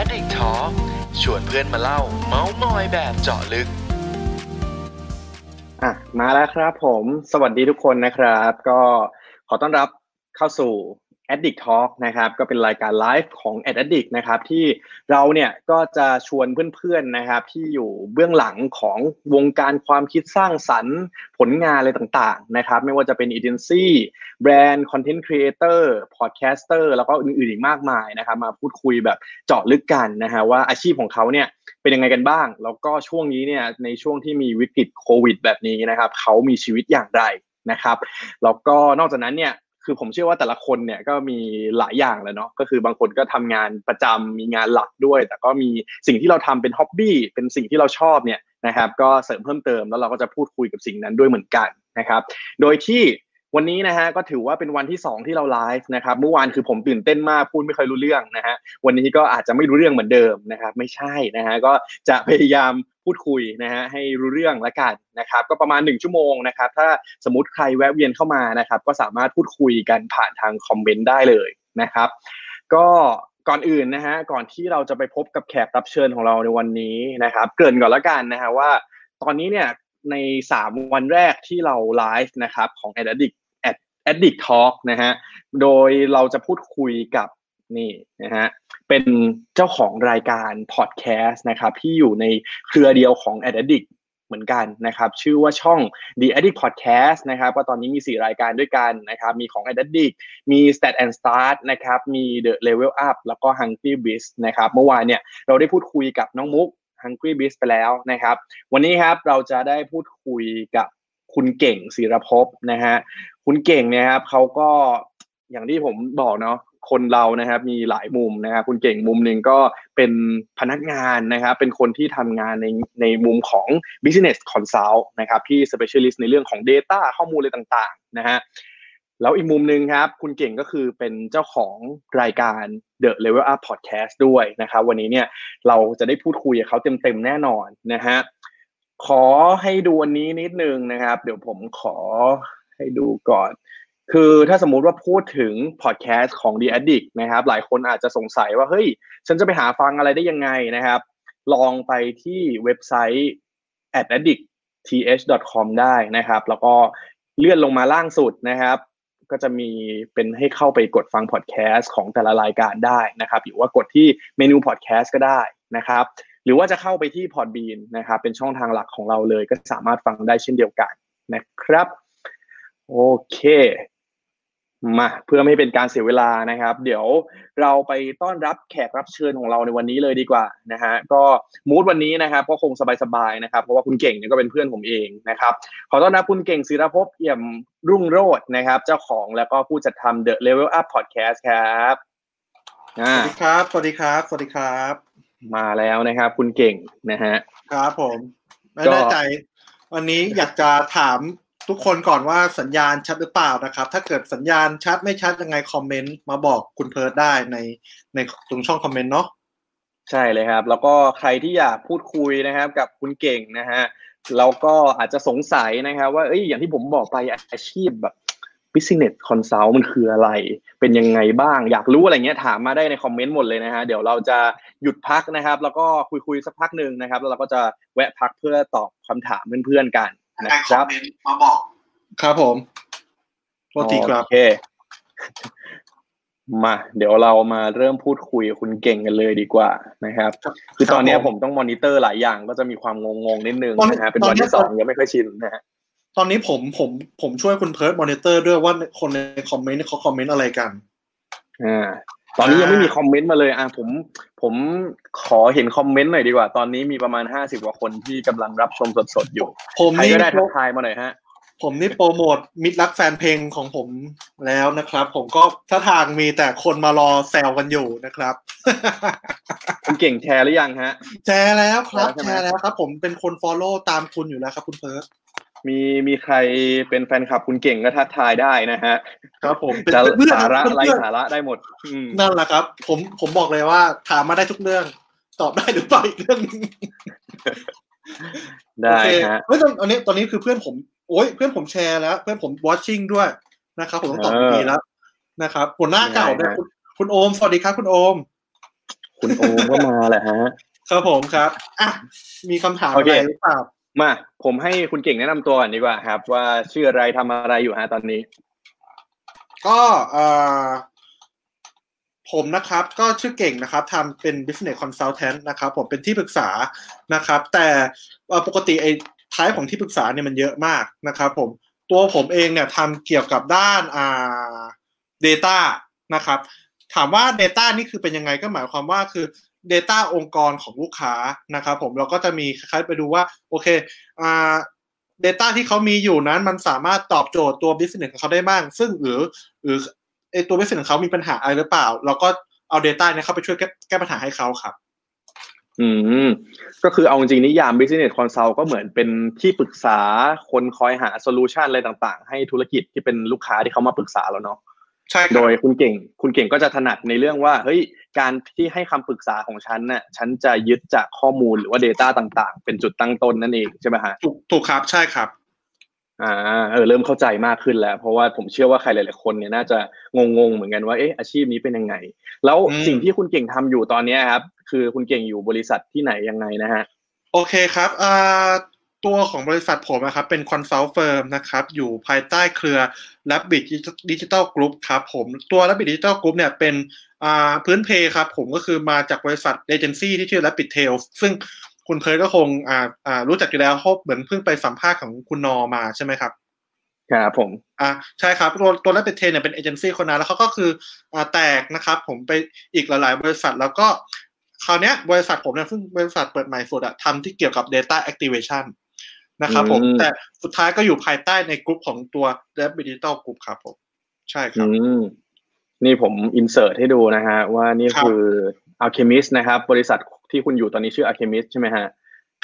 Addict Talk ชวนเพื่อนมาเล่า เมาส์มอยแบบเจาะลึก อะ มาแล้วครับผม สวัสดีทุกคนนะครับ ก็ขอต้อนรับเข้าสู่ Addict Talk นะครับก็เป็นรายการไลฟ์ของ Ad Addict นะครับที่เราเนี่ยก็จะชวนเพื่อนๆนะครับที่อยู่เบื้องหลังของวงการความคิดสร้างสรรค์ผลงานอะไรต่างๆนะครับไม่ว่าจะเป็นเอเจนซี่แบรนด์ content creator podcaster แล้วก็อื่นๆอีกมากมายนะครับมาพูดคุยแบบเจาะลึกกันนะฮะว่าอาชีพของเขาเนี่ยเป็นยังไงกันบ้าง แล้วก็ช่วงนี้เนี่ยในช่วงที่มีวิกฤตโควิด แบบนี้นะครับเขามีชีวิตอย่างไรนะครับแล้วก็นอกจากนั้นเนี่ย คือผมเชื่อว่าแต่ละคนเนี่ยก็มีหลายอย่างเลยเนาะก็คือบางคนก็ทำงานประจำมีงานหลักด้วย แต่ก็มีสิ่งที่เราทำเป็นฮ็อบบี้เป็นสิ่งที่เราชอบเนี่ยนะครับก็เสริมเพิ่มเติมแล้วเราก็จะพูดคุยกับสิ่งนั้นด้วยเหมือนกันนะครับ โดยที่ วันนี้นะฮะก็ถือว่าเป็นวันที่ 2 ที่เราไลฟ์นะครับเมื่อวานคือผมตื่นเต้นมากพูดไม่เคยรู้เรื่องนะฮะวันนี้ก็อาจจะไม่รู้เรื่องเหมือนเดิมนะครับไม่ใช่นะฮะก็จะพยายามพูดคุยนะฮะให้รู้เรื่องละกันนะครับก็ประมาณ 1 ชั่วโมงนะครับถ้าสมมติใครแวะเวียนเข้ามานะครับก็สามารถพูดคุยกันผ่านทางคอมเมนต์ได้เลยนะครับก็ก่อนอื่นนะฮะก่อนที่เราจะไปพบกับแขกรับเชิญของเราในวันนี้นะครับ เกริ่นก่อนละกันนะฮะว่าตอนนี้เนี่ย ใน 3 วันแรกที่เราไลฟ์นะครับของ Addict Addict Talk นะฮะโดยเราจะพูดคุยกับนี่นะฮะเป็นเจ้าของรายการพอดแคสต์นะครับที่อยู่ในเครือเดียวของ Addict เหมือนกันนะครับชื่อว่าช่อง The Addict Podcast นะครับก็ตอนนี้มี 4 รายการด้วยกันนะครับมีของ Addict มี Stat and Start นะครับมี The Level Up แล้วก็ Hungry Beast นะครับเมื่อวานเนี่ยเราได้พูดคุยกับน้องมุก Hungry Beast ไปแล้วนะครับ วันนี้ครับเราจะได้พูดคุยกับคุณเก่งศิรภพนะฮะคุณเก่งเนี่ยครับเขาก็อย่างที่ผมบอกเนาะคนเรานะครับมีหลายมุมนะครับคุณเก่งมุมหนึ่งก็เป็นพนักงานนะครับเป็นคนที่ทำงานในในมุมของ business consult นะครับที่ specialist ในเรื่องของ data ข้อมูลอะไรต่างๆนะฮะ แล้วอีกมุมหนึ่งครับ คุณเก่งก็คือเป็นเจ้าของรายการ The Level Up Podcast ด้วยนะครับ วันนี้เนี่ยเราจะได้พูดคุยกับเขาเต็มๆแน่นอนนะฮะขอให้ดูวันนี้นิดนึงนะครับ เดี๋ยวผมขอให้ดูก่อน คือถ้าสมมุติว่าพูดถึงพอดแคสต์ของ The Addict นะครับ หลายคนอาจจะสงสัยว่า เฮ้ย ฉันจะไปหาฟังอะไรได้ยังไงนะครับ ลองไปที่เว็บไซต์ addictth.com ได้นะครับ แล้วก็เลื่อนลงมาล่างสุดนะครับ ก็จะมีเป็นให้เข้าไปกดฟังพอดแคสต์ของแต่ละรายการได้นะครับหรือว่ากดที่เมนูพอดแคสต์ก็ได้นะครับ หรือว่าจะเข้าไปที่ Podbean นะครับ เป็นช่องทางหลักของเราเลย ก็สามารถฟังได้เช่นเดียวกันนะครับ โอเค มาเพื่อไม่เป็นการเสียเวลานะครับ เดี๋ยวเราไปต้อนรับแขกรับเชิญของเราในวันนี้เลยดีกว่านะฮะก็มูดวันนี้นะครับก็คงสบายๆนะครับ เพราะว่าคุณเก่งเนี่ยก็เป็นเพื่อนผมเองนะครับขอต้อนรับคุณเก่งศิรภพเอี่ยมรุ่งโรจน์นะครับ เจ้าของแล้วก็ผู้จัดทำ The Level Up Podcast ครับสวัสดีครับ สวัสดีครับ สวัสดีครับ มาแล้วนะครับคุณเก่งนะฮะครับผมไม่แน่ใจ วันนี้อยากจะถาม ทุกคนก่อนว่าสัญญาณชัดหรือเปล่านะครับ ถ้าเกิดสัญญาณชัดไม่ชัดยังไงคอมเมนต์มาบอกคุณเพิร์ดได้ในในตรงช่องคอมเมนต์เนาะใช่เลยครับ แล้วก็ใครที่อยากพูดคุยนะครับ กับคุณเก่งนะฮะแล้วก็อาจจะสงสัยนะครับว่าเอ้ยอย่างที่ผมบอกไปอาชีพแบบ business consult มันคืออะไร เป็นยังไงบ้าง อยากรู้อะไรเงี้ยถามมาได้ในคอมเมนต์หมดเลยนะฮะ เดี๋ยวเราจะหยุดพักนะครับ แล้วก็คุยคุยสักพักหนึ่งนะครับ แล้วเราก็จะแวะพักเพื่อตอบคำถามเพื่อนๆกัน นะครับมาบอกครับผมโทษทีครับโอเคมาเดี๋ยวเรามาเริ่มพูดคุยกับคุณเก่งกันเลยดีกว่านะครับ คือตอนนี้ผมต้องมอนิเตอร์หลายอย่างก็จะมีความงงๆนิดนึงนะฮะเป็นวันที่สองยังไม่ค่อยชินนะฮะตอนนี้ผมผมผมช่วยคุณเพิร์ดมอนิเตอร์ด้วยว่าคนในคอมเมนต์เขาคอมเมนต์อะไรกัน อ่า ตอนนี้ยังไม่มีคอมเมนต์มาเลยอะผมผมขอเห็นคอมเมนต์หน่อยดีกว่า ตอนนี้มีประมาณห้าสิบกว่าคนที่กำลังรับชมสดๆอยู่ ผมใครนี่ก็ได้ทักทายมาหน่อยฮะ ผมนี่โปรโมทมิตรรักแฟนเพลงของผมแล้วนะครับ ผมก็ถ้าทางมีแต่คนมารอแซวกันอยู่นะครับคุณเก่งแชร์หรือยังฮะ แชร์แล้วครับแชร์ใช่ไหมแชร์แล้วครับ ผมเป็นคนฟอลโล่ตามคุณอยู่แล้วครับ คุณเพิร์ด มีมีใครเป็นแฟนคลับคุณเก่งก็ทักทายได้นะฮะ ครับผมเป็นจะเพื่อนสาระเพื่อนไร้เพื่อนสาระได้หมดอืมนั่นแหละครับ ผมผมบอกเลยว่า ถามมาได้ทุกเรื่อง ตอบได้หรือเปล่าอีกเรื่องหนึงได้โอเคฮะเฮ้ยตอนตอนนี้ตอนนี้คือเพื่อนผมโอ้ยเพื่อนผมแชร์แล้ว เพื่อนผม watching ด้วยนะครับ ผมต้องตอบเออดีแล้วนะครับหัวหน้าเก่าเนี่ยได้ฮะคุณคุณโอมสวัสดีครับ คุณโอมโหคุณโอมก็มาแหละฮะ ครับผมครับอะมีคำถามโออะเคไรหรือเปล่า มาผมให้คุณเก่งแนะนำตัวก่อนดีกว่าครับ ว่าชื่ออะไรทำอะไรอยู่ฮะตอนนี้ ก็เอ่อผมนะครับ ก็ชื่อเก่งนะครับทำเป็น business consultant นะครับ ผมเป็นที่ปรึกษานะครับ แต่ปกติไอ้ท้ายของที่ปรึกษาเนี่ยมันเยอะมากนะครับ ผมตัวผมเองเนี่ยทำเกี่ยวกับด้านอ่า data นะครับ ถามว่า data นี่คือเป็นยังไงก็หมายความว่าคือ data องค์กรของลูกค้านะครับผมเราก็จะมีคล้ายๆไปดูว่าโอเคอ่า Data ที่เขามีอยู่นั้นมันสามารถตอบโจทย์ตัว business ของเขาได้บ้าง ซึ่งหรือหรือไอตัว business ของเขามีปัญหาอะไรหรือเปล่า เราก็เอา Data เนี่ยเข้าไปช่วยแก้แก้ปัญหาให้เขาครับ อืม ก็คือเอาจริงนิยาม business consult ก็เหมือนเป็นที่ปรึกษาคนคอยหาโซลูชันอะไรต่างๆ ให้ธุรกิจที่เป็นลูกค้าที่เขามาปรึกษาเราเนาะ ใช่คโดรับยคุณเก่ง คุณเก่งก็จะถนัดในเรื่องว่า เฮ้ย การที่ให้คำปรึกษาของฉันน่ะ ฉันจะยึดจากข้อมูลหรือว่า Data ต่าง ๆ เป็นจุดตั้งต้นนั่นเองใช่ไหมฮะ ถูกถูกครับ ใช่ครับ อ่า เออ เริ่มเข้าใจมากขึ้นแล้ว เพราะว่าผมเชื่อว่าใครหลาย ๆ คนเนี่ยน่าจะงง ๆ เหมือนกันว่า เอ๊ะ อาชีพนี้เป็นยังไง แล้วอืมสิ่งที่คุณเก่งทำอยู่ตอนเนี้ยครับ คือคุณเก่งอยู่บริษัทที่ไหนยังไงนะฮะ โอเคครับ อ่า ตัวของบริษัทผมนะครับ เป็น consult firm นะครับ อยู่ภายใต้เครือ Rabbit Digital Group ครับผม ตัว Rabbit Digital Group เนี่ยเป็นอ่าพื้นเพครับผมก็คือมาจากบริษัทเอเจนซี่ที่ชื่อ Rabbit Tails ซึ่งคุณเพิร์ดก็คงอ่าอ่ารู้จักอยู่แล้วเพราะเหมือนเพิ่งไปสัมภาษณ์ของคุณนอมาใช่ไหมครับครับผมอ่าใช่ครับตัวตัวแรกเป็นเทนเนี่ยเป็นเอเจนซี่คนนั้นแล้วเขาก็คืออ่าแตกนะครับผมไปอีกหลาย ๆ บริษัทแล้วก็คราวเนี้ยบริษัทผมเนี่ยซึ่งบริษัทเปิดใหม่สุดอะทำที่เกี่ยวกับ Data Activation นะครับผมอืมแต่สุดท้ายก็อยู่ภายใต้ในกลุ่มของตัว d e b Digital Group ครับผม ใช่ครัอืบมนี่ผมอินเสิร์ตให้ดูนะฮะ ว่านี่ครับคือ Alchemist นะครับ บริษัทที่คุณอยู่ตอนนี้ชื่อ Alchemist ใช่ไหมฮะ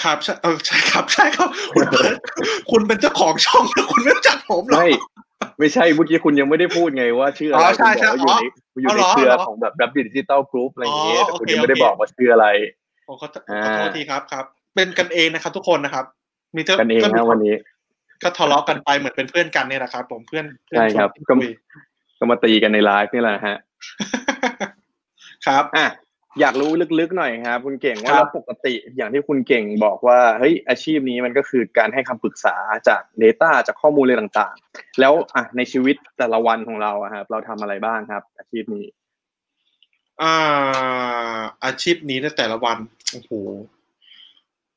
ครับใช่เออใช่ครับใช่ครับคุณเพิร์ทคุณเป็นเจ้าของช่องแล้วคุณไม่รู้จักผมเหรอไม่ไม่ใช่เมื่อกี้คุณยังไม่ได้พูดไงว่าชื่ออะไรอ๋อใช่คุณบอกว่าอยู่ในอยู่ในอ๋อเหรอเครือเหรอของแบบ Rabbit Digital Group อะไรอย่างเงี้ยอ๋อแต่คุณโอเคยังไม่ได้โอเคบอกว่าชื่ออะไรผมขอขออ่าขอโทษทีครับครับ เป็นกันเองนะครับทุกคนนะครับ มีเจ้ากันเองก็มีนะวันนี้ ก็ทะเลาะกันไปเหมือนเป็นเพื่อนกันเนี่ยแหละครับผมเพื่อนเพื่อนใช่ครับชวนก็คุยก็มาตีกันในไลฟ์นี่แหละฮะ ครับอะอยากรู้ลึกๆหน่อยครับคุณเก่งว่าครับแล้วปกติอย่างที่คุณเก่งบอกว่าเฮ้ยอาชีพนี้มันก็คือการให้คำปรึกษาจาก Data จากข้อมูลอะไรต่างๆ แล้วอะในชีวิตแต่ละวันของเราอะครับเราทำอะไรบ้างครับ อาชีพนี้ อ่า อาชีพนี้ในแต่ละวันโอ้โห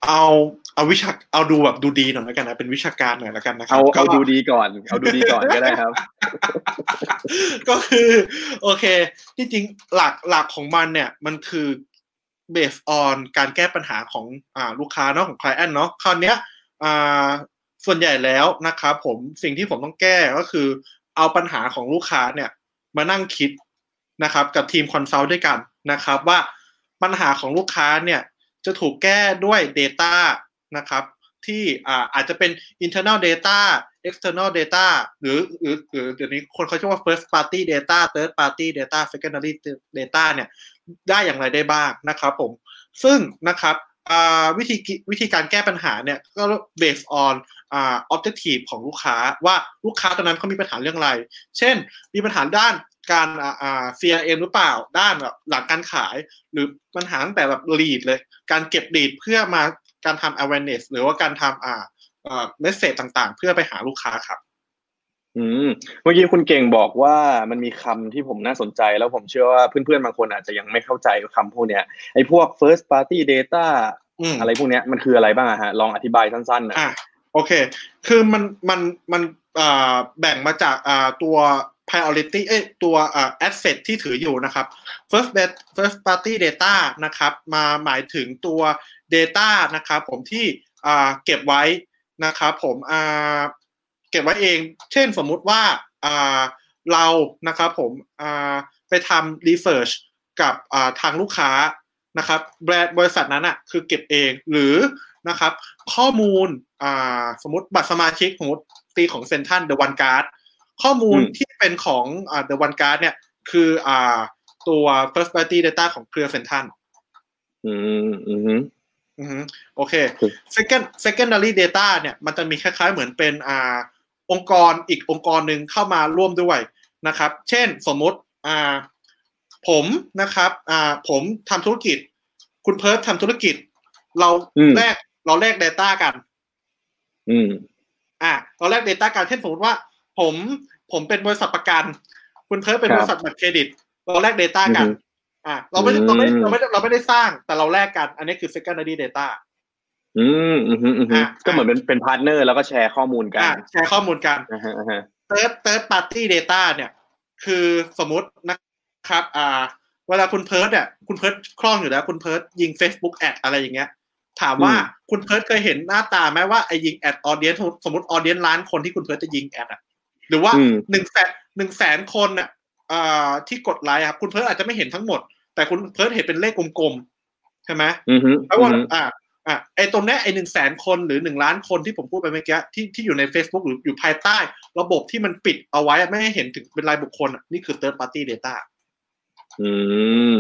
เอาเอาวิชาเอาดูแบบดูดีหน่อยแล้วกันนะเป็นวิชาการหน่อยแล้วกันนะครัเอาก็เอาดูดีก่อน เอาดูดีก่อนก็ได้ครับ ก็คือ โอเคที่จริงหลักหลักของมันเนี่ย มันคือ based on การแก้ปัญหาของอ่าลูกค้าเนาะของ client เนาะคราวเนี้ยอ่าส่วนใหญ่แล้วนะครับผมสิ่งที่ผมต้องแก้ก็คือ เอาปัญหาของลูกค้าเนี่ย มานั่งคิดนะครับ กับทีมคอนซัลท์ด้วยกันนะครับ ว่าปัญหาของลูกค้าเนี่ย จะถูกแก้ด้วย Data นะครับ ที่อาจจะเป็น internal data external data หรือหรือหรือเดี๋ยวนี้คนเขาเรียกว่า first party data third party data secondary data เนี่ยได้อย่างไรได้บ้างนะครับผม ซึ่งนะครับวิธีกิวิธีการแก้ปัญหาเนี่ยก็ based on objective ของลูกค้าว่าลูกค้าตอนนั้นเขามีปัญหาเรื่องอะไร เช่น มีปัญหาด้าน การอ่าอ่า CRM หรือเปล่าด้านแบบหลังการขาย หรือปัญหาตั้งแต่แบบ lead เลย การเก็บ lead เพื่อมาการทำ awareness หรือว่าการทำอ่าอ่า message ต่างๆ เพื่อไปหาลูกค้าครับอืมเมื่อกี้คุณเก่งบอกว่ามันมีคำที่ผมน่าสนใจ แล้วผมเชื่อว่าเพื่อนๆบางคนอาจจะยังไม่เข้าใจคำพวกเนี้ยไอ้พวก first party data อืมอะไรพวกเนี้ยมันคืออะไรบ้างอะฮะลองอธิบายสั้นๆหนะอะโอเค คือมันมันมันอ่าแบ่งมาจากอ่าตัว priority เอ้ยตัวอ่า asset ที่ถืออยู่นะครับ first first party data นะครับ มาหมายถึงตัว data นะครับ ผมที่อ่าเก็บไว้นะครับ ผมอ่าเก็บไว้เอง เช่นสมมุติว่าอ่าเรานะครับ ผมอ่าไปทำ research กับอ่าทางลูกค้านะครับ แบรนด์บริษัทนั้นอะคือเก็บเองหรือนะครับ ข้อมูลอ่าสมมติบัตรสมาชิกสมมติตีของ Central The 1 Card ข้อมูลอืมที่เป็นของอ่า The 1 Card เนี่ย คืออ่าตัว first party data ของเครือเซนทันอืมอืมฮึอือฮึโอเคครับ second secondary data เนี่ย มันจะมีคล้ายๆ เหมือนเป็นอ่าองค์กรอีกองค์กรหนึ่งเข้ามาร่วมด้วยนะครับ เช่นสมมุติอ่าผมนะครับอ่าผมทำธุรกิจ คุณเพิร์ดทำธุรกิจ เราอืมแลกเราแลก Data กัน อืมอ่าเราแลก Data กันเช่นสมมติว่า ผมผมเป็นบริษัทประกัน คุณเพิร์ดเป็นครับบริษัทบัตรเครดิต เราแลก Data กันอือฮึอ่าเราไม่ได้เราไม่ได้อืมเราไม่ได้เราไม่ได้สร้างแต่เราแลกกัน อันนี้คือ secondary data อืมอืมอืมอืมอะก็เหมือนเป็นเป็น partner แล้วก็แชร์ข้อมูลกันอ่าแชร์ข้อมูลกันนะฮะอ่าฮะ third third party data เนี่ย คือสมมตินะครับ อ่า เวลาคุณเพิร์ดเนี่ยคุณเพิร์ดคล่องอยู่แล้ว คุณเพิร์ดยิง Facebook แอดอะไรอย่างเงี้ย ถามว่าคุณเพิร์ดเคยเห็นหน้าตาไหมว่าไอ้ยิง ad audience สมมติ audience ล้านคนที่คุณเพิร์ดจะยิง ad อะ หรือว่าอืมหนึ่งแสนหนึ่งแสนคนน่ะอ่าที่กดไลค์ครับ คุณเพิร์ดอาจจะไม่เห็นทั้งหมด แต่คุณเพิร์ดเห็นเป็นเลขกลมๆใช่ไหมอืมฮึแล้วว่าอืมอ่าอะไอ้ตรงเนี้ยไอ้หนึ่งแสนคนหรือหนึ่งล้านคนที่ผมพูดไปเมื่อกี้ที่ที่อยู่ใน Facebook หรืออยู่ภายใต้ ระบบที่มันปิดเอาไว้อะไม่ให้เห็นถึงเป็นรายบุคคลอะนี่คือ third party data อืม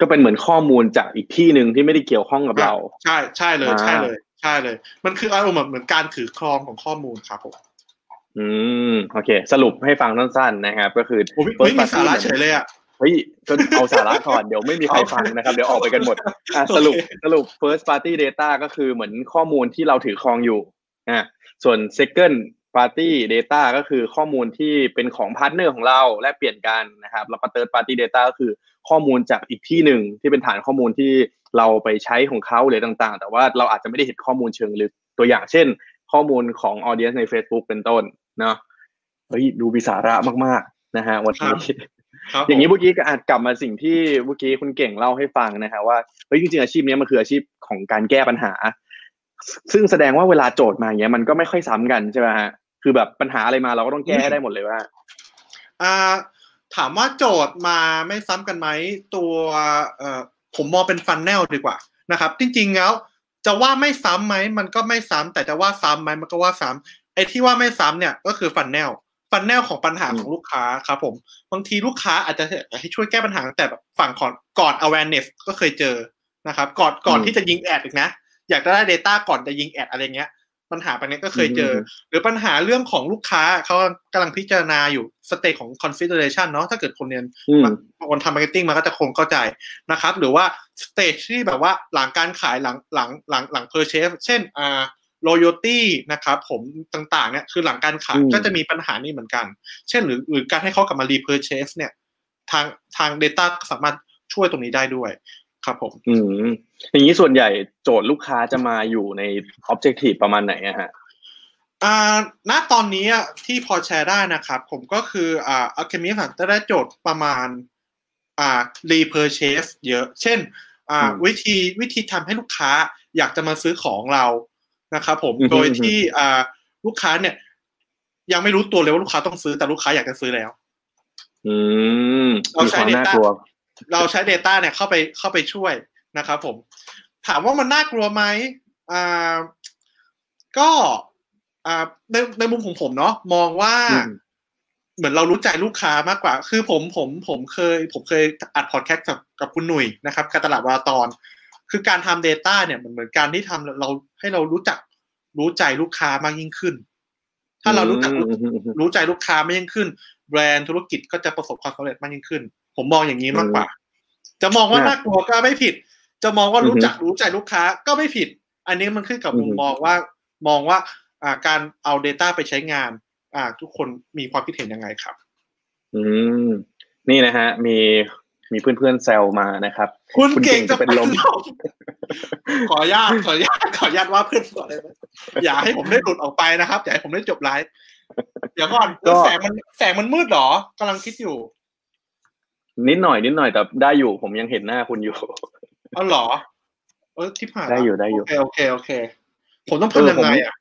ก็เป็นเหมือนข้อมูลจากอีกที่หนึ่งที่ไม่ได้เกี่ยวข้องกับเรา ใช่ใช่เลยอ่าใช่เลย ใช่เลย มันคืออารมณ์แบบเหมือนการถือครองของข้อมูลครับผม อืมโอเค สรุปให้ฟังสั้นๆนะครับ ก็คือโอ้ยไม่มีสาระเฉยเลยอะเฮ้ยก็เอาสาระก่อนเดี๋ยวไม่มีใครฟังนะครับ เดี๋ยวออกไปกันหมดอะสรุปโอเคสรุป first party data ก็คือเหมือนข้อมูลที่เราถือครองอยู่อะส่วน second party data ก็คือข้อมูลที่เป็นของ partner ของเราแลกเปลี่ยนกันนะครับแล้วก็ third party data ก็คือข้อมูลจากอีกที่หนึ่งที่เป็นฐานข้อมูลที่เราไปใช้ของเขาหรือต่างๆ แต่ว่าเราอาจจะไม่ได้เห็นข้อมูลเชิงลึกตัวอย่างเช่น ข้อมูลของ audience ใน Facebook เป็นต้น เนาะเฮ้ยดูมีสาระมากๆนะฮะวันนี้ครับอย่างนี้ผมเมื่อกี้ก็อาจกลับมาสิ่งที่เมื่อกี้คุณเก่งเล่าให้ฟังนะฮะว่าเฮ้ยจริงๆอาชีพนี้มันคืออาชีพของการแก้ปัญหา ซึ่งแสดงว่าเวลาโจทย์มาอย่างเงี้ยมันก็ไม่ค่อยซ้ำกันใช่ไหมฮะคือแบบปัญหาอะไรมาเราก็ต้องแก้ให้ได้หมดเลยว่าอ่าถามว่าโจทย์มาไม่ซ้ำกันไหมตัวเอ่อผมมองเป็น funnel ดีกว่านะครับ จริงๆแล้วจะว่าไม่ซ้ำไหมมันก็ไม่ซ้ำแต่จะว่าซ้ำไหมมันก็ว่าซ้ำ ไอ้ที่ว่าไม่ซ้ำเนี่ยก็คือ funnel funnel ของปัญหาอืมของลูกค้าครับผมบางทีลูกค้าอาจจะให้ช่วยแก้ปัญหาตั้งแต่แบบฝั่งก่อนก่อน awareness ก็เคยเจอนะครับ ก่อนก่อนที่จะยิง ad อีกนะ อยากจะได้ Data ก่อนจะยิง ad อะไรเงี้ย ปัญหาอันนี้ก็เคยเจออหรือปัญหาเรื่องของลูกค้าเขากำลังพิจารณาอยู่ stage ของ consideration เนาะถ้าเกิดคนเรียนอืมคนทำ marketing มันก็จะคงเข้าใจนะครับ หรือว่า stage ที่แบบว่าหลังการขายหลังหลังหลังหลัง purchase เช่นอ่า loyalty นะครับผมต่างๆเนี่ยคือหลังการขายอืมก็จะมีปัญหานี้เหมือนกัน เช่นหรือหรือการให้เขากลับมา repurchase เนี่ย ทางทาง Data ก็สามารถช่วยตรงนี้ได้ด้วยครับผม อืมอย่างนี้ส่วนใหญ่โจทย์ลูกค้าจะมาอยู่ใน objective ประมาณไหนอะฮะอ่าณตอนนี้อะที่พอแชร์ได้นะครับ ผมก็คืออ่า Alchemy จะได้โจทย์ประมาณอ่า repurchase เยอะ เช่นอ่าอืมวิธีวิธีทำให้ลูกค้าอยากจะมาซื้อของเรา นะครับผมอือฮึโดยที่อ่าลูกค้าเนี่ย ยังไม่รู้ตัวเลยว่าลูกค้าต้องซื้อแต่ลูกค้าอยากจะซื้อแล้ว อืมเรามีใช้ความน่า data กลัวเราใช้ Data เนี่ยเข้าไปเข้าไปช่วยนะครับผม ถามว่ามันน่ากลัวไหมอ่าก็อ่าในในมุมของผมเนาะมองว่าอืมเหมือนเรารู้ใจลูกค้ามากกว่า คือผมผมผมเคย ผมเคยอัดพอดแคสต์กับกับคุณหนุ่ยนะครับการตลาดวาตอน คือการทำ Data เนี่ยมันเหมือนการที่ทำเราให้เรารู้จักรู้ใจลูกค้ามากยิ่งขึ้น ถ้าเรารู้จักอืมอืมอืมรู้ใจลูกค้ามากยิ่งขึ้น แบรนด์ธุรกิจก็จะประสบความสำเร็จมากยิ่งขึ้น ผมมองอย่างนี้มากกว่า จะมองว่าน่าน่ากลัวก็ไม่ผิด จะมองว่าอือฮึรู้จักรู้ใจลูกค้าก็ไม่ผิด อันนี้มันขึ้นกับอือฮึมุมมองว่ามองว่าอ่าการเอา Data ไปใช้งานอ่าทุกคนมีความคิดเห็นยังไงครับ อืมนี่นะฮะ มี มีเพื่อนๆแซวมานะครับ คุณคุณเก่เก่งงจะจะเป็เป็นนลลมมขออนุญาตขออนุญาตขออนุญาตว่าเพื่อนก่อนเลยนะอย่าให้ผมได้หลุดออกไปนะครับ อย่าให้ผมได้จบไลฟ์เดี๋ยวก่อนก็แสงมันแสงมันมืดเหรอกำลังคิดอยู่ นิดหน่อย นิดหน่อยแต่ได้อยู่ผมยังเห็นหน้าคุณอยู่อ๋อเหรอ เออที่ผ่านได้อยู่ได้อยู่ โอเคโอเคโอเคผมต้องเออทำยังไงผมอะ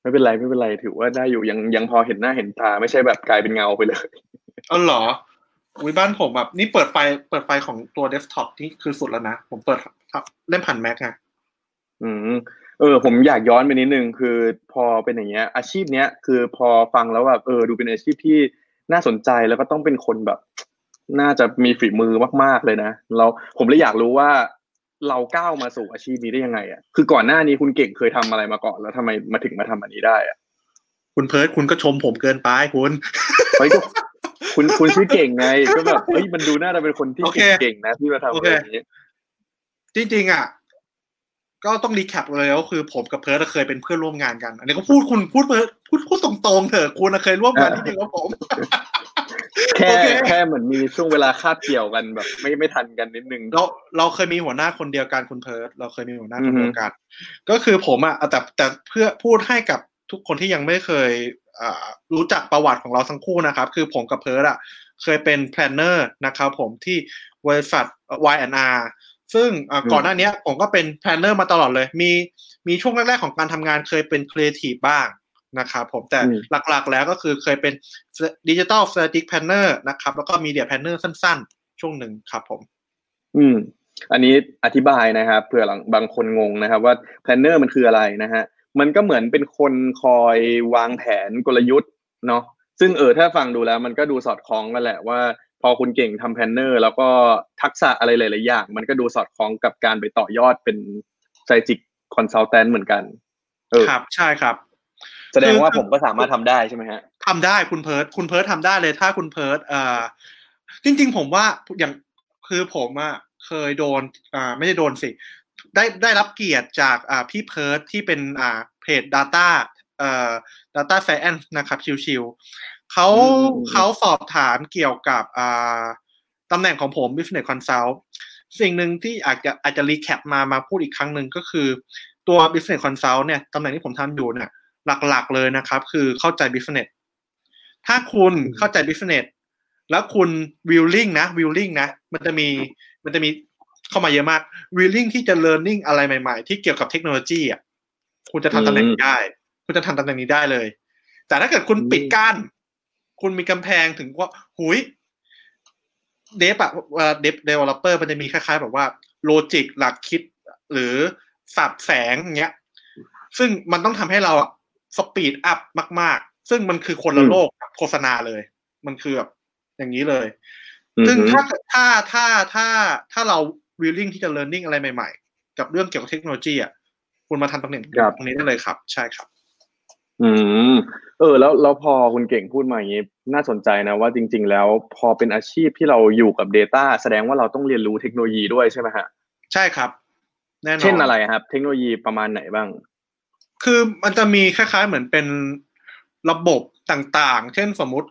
ไม่เป็นไรไม่เป็นไรถือว่าได้อยู่ยังยังพอเห็นหน้าเห็นตา ไม่ใช่แบบกลายเป็นเงาไปเลยอ๋อเหรอ อุ้ยบ้านผมแบบนี่เปิดไฟเปิดไฟของตัวเดสก์ท็อปนี่คือสุดแล้วนะ ผมเปิดเล่นผ่านแม็กอะอืมเออ ผมอยากย้อนไปนิดนึงคือพอเป็นอย่างเงี้ย อาชีพเนี้ยคือพอฟังแล้วแบบเออดูเป็นอาชีพที่น่าสนใจแล้วก็ต้องเป็นคนแบบ น่าจะมีฝีมือมาก ๆเลยนะแล้วผมเลยอยากรู้ว่า เราก้าวมาสู่อาชีพนี้ได้ยังไงอะคือก่อนหน้านี้คุณเก่งเคยทำอะไรมาก่อนแล้วทำไมมาถึงมาทำอันนี้ได้อะคุณเพิร์ดคุณก็ชมผมเกินไปคุณเฮ้ยก็ คุณคุณชื่อเก่งไง ก็แบบเฮ้ยมันดูน่าจะเป็นคนที่โอเคเก่งๆนะที่มาทำอะไรอย่างนี้จริงๆอะก็ต้อง recap เลยก็คือผมกับเพิร์ดเคยเป็นเพื่อนร่วมงานกัน อันนี้ก็พูดคุณพูดเพิร์ดพูดพูดตรงๆเถอะคุณเคยร่วมงานที่เดียวกับผมแค่โอเคแค่เหมือนมีช่วงเวลาคาบเกี่ยวกันแบบ ไม่ไม่ทันกันนิดนึงเราเราเคยมีหัวหน้าคนเดียวกันคุณเพิร์ดเราเคยมีหัวหน้าคนอือฮึเดียวกัน ก็คือผมอะแต่แต่เพื่อพูดให้กับ ทุกคนที่ยังไม่เคยอ่ารู้จักประวัติของเราทั้งคู่นะครับ คือผมกับเพิร์ดอะเคยเป็น planner นะครับผมที่บริษัท Y&R ซึ่งอ่าก่อนหน้าเนี้ยผมก็เป็น planner มาตลอดเลย มีมีช่วงแรกๆของการทำงานเคยเป็นครีเอทีฟบ้างนะครับผมแต่อืมหลักๆแล้วก็คือเคยเป็นดิจิ t a ล s t r a t e g i c planner นะครับ แล้วก็ media planner สั้นๆ ช่วงหนึ่งครับผม อืม อันนี้อธิบายนะครับเผื่อหลังบางคนงงนะครับ ว่า planner มันคืออะไรนะฮะ มันก็เหมือนเป็นคนคอยวางแผนกลยุทธ์เนาะซึ่งเออถ้าฟังดูแล้วมันก็ดูสอดคล้องกันแหละว่า พอคุณเก่งทำ planner แล้วก็ทักษะอะไรหลายๆอย่าง มันก็ดูสอดคล้องกับการไปต่อยอดเป็น strategic consultant เหมือนกันเออครับ ใช่ครับ แสดงว่าผมก็สามารถทำได้ใช่ไหมฮะทำได้คุณเพิร์ดคุณเพิร์ดทำได้เลยถ้าคุณเพิร์ดอ่าจริง ๆ ผมว่าอย่างคือผมอะเคยโดนอ่าไม่ได้โดนสิ ได้ได้รับเกียรติจากอ่าพี่เพิร์ดที่เป็นอ่าเพจ Data เอ่อ Data Science นะครับชิวๆเขาอืมเขาสอบถามเกี่ยวกับอ่าตำแหน่งของผม Business Consult สิ่งหนึ่งที่อาจจะอาจจะ recap มามาพูดอีกครั้งหนึ่งก็คือตัว Business Consult เนี่ยตำแหน่งที่ผมทำอยู่เนี่ยหลักๆเลยนะครับ คือเข้าใจ business ถ้าคุณเข้าใจ business แล้วคุณ willing นะ willing นะ มันจะมีมันจะมี เข้ามาเยอะมาก willing ที่จะ learning อะไรใหม่ ๆ ที่เกี่ยวกับเทคโนโลยีอะคุณจะทำตำแหน่งนี้ได้ คุณจะทำตำแหน่งนี้ได้เลย แต่ถ้าเกิดคุณอืมปิดกั้นคุณมีกำแพงถึงว่าหุย dev อะ dev developer มันจะมีคล้ายๆ แบบว่า logic หลักคิดหรือศัพท์แสงอย่างเงี้ย ซึ่งมันต้องทำให้เราสปีดอัพมาก ๆ ซึ่งมันคือคนละอืมโลกกับโฆษณาเลย มันคือแบบอย่างนี้เลยอืมซึ่งถ้าถ้าถ้าถ้าถ้าเรา willing ที่จะ learning อะไรใหม่ ๆ กับเรื่องเกี่ยวกับเทคโนโลยีอะคุณมาทำตำแหน่งครับตรงนี้ได้เลยครับ ใช่ครับ อืม เออ แล้วแล้วพอคุณเก่งพูดมาอย่างนี้ น่าสนใจนะว่าจริง ๆ แล้วพอเป็นอาชีพที่เราอยู่กับ Data แสดงว่าเราต้องเรียนรู้เทคโนโลยีด้วยใช่ไหมฮะใช่ครับ แน่นอนเช่นอะไรครับ เทคโนโลยีประมาณไหนบ้าง คือมันจะมีคล้าย ๆ เหมือนเป็นระบบต่างๆ เช่นสมมุติ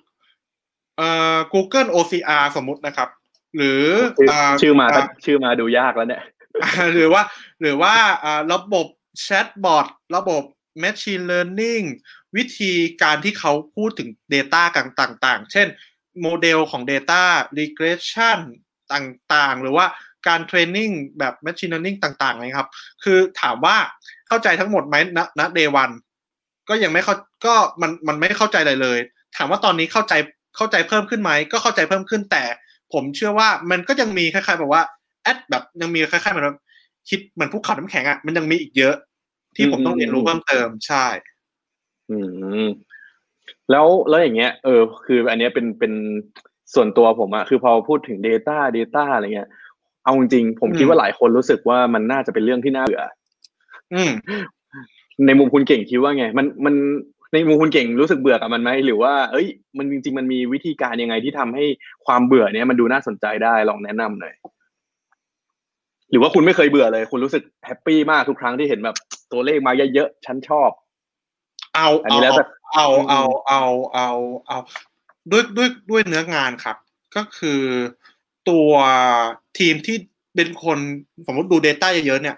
เอ่อ Google OCR สมมุตินะครับ หรือชื่อเชื่อมาก็าชื่อมาดูยากแล้วเนี่ยหรือว่าหรือว่าอ่าระบบแชทบอทระบบ Machine Learning วิธีการที่เขาพูดถึง Data กันต่างๆ เช่น โมเดลของ Data Regression ต่างๆ หรือว่าการเทรนนิ่งแบบ Machine Learning ต่างๆนะครับ คือถามว่าเข้าใจทั้งหมดไหมณณ day one ก็ยังไม่เข้าก็มันมันไม่เข้าใจอะไรเลย ถามว่าตอนนี้เข้าใจเข้าใจเพิ่มขึ้นไหมก็เข้าใจเพิ่มขึ้นแต่ ผมเชื่อว่ามันก็ยังมีคล้ายๆแบบว่าแอดแบบยังมีคล้ายๆเหมือนแบบคิดเหมือนภูเขาน้ำแข็งอะมันยังมีอีกเยอะ ที่ผมต้องเรียนรู้เพิ่มเติมใช่ อืมแล้วแล้วอย่างเงี้ยเออ คืออันเนี้ยเป็นเป็นส่วนตัวผมอะคือพอพูดถึง Data Data อะไรเงี้ย เอาจริงๆผมคิดว่าหลายคนรู้สึกว่ามันน่าจะเป็นเรื่องที่น่าเบื่ออืมในมุมคุณเก่งคิดว่าไง มันมัน ในมุมคุณเก่งรู้สึกเบื่อกับมันไหมหรือว่า เอ้ย มันจริง ๆ มันมีวิธีการยังไงที่ทำให้ความเบื่อเนี้ยมันดูน่าสนใจได้ลองแนะนำหน่อยหรือว่าคุณไม่เคยเบื่อเลย คุณรู้สึกแฮปปี้มากทุกครั้งที่เห็นแบบตัวเลขมาเยอะๆฉันชอบ เอาอันนี้แล้วแต่เอาเอาเอาเอาเอาด้วยด้วยด้วยเนื้องานครับ ก็คือตัวทีมที่เป็นคนสมมติดู Data เยอะๆเนี่ย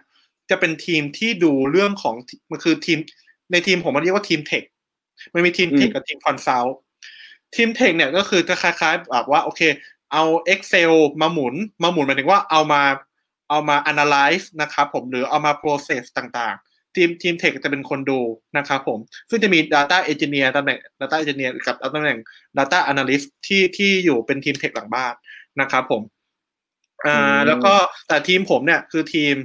จะเป็นทีมที่ดูเรื่องของมันคือทีมในทีมผมมันเรียกว่าทีม tech มันมีทีม tech อืมกับทีม consult ทีม tech เนี่ยก็คือจะคล้ายๆแบบว่าโอเค เอา Excel มาหมุน มาหมุนหมายถึงว่าเอามาเอามา analyze นะครับผมหรือเอามา process ต่างๆ ทีมทีม tech จะเป็นคนดูนะครับผม ซึ่งจะมี Data Engineer ตำแหน่ง Data Engineer กับตำแหน่ง Data Analyst ที่ที่อยู่เป็นทีม tech หลังบ้านนะครับผมอ่าอืมแล้วก็แต่ทีมผมเนี่ยคือทีม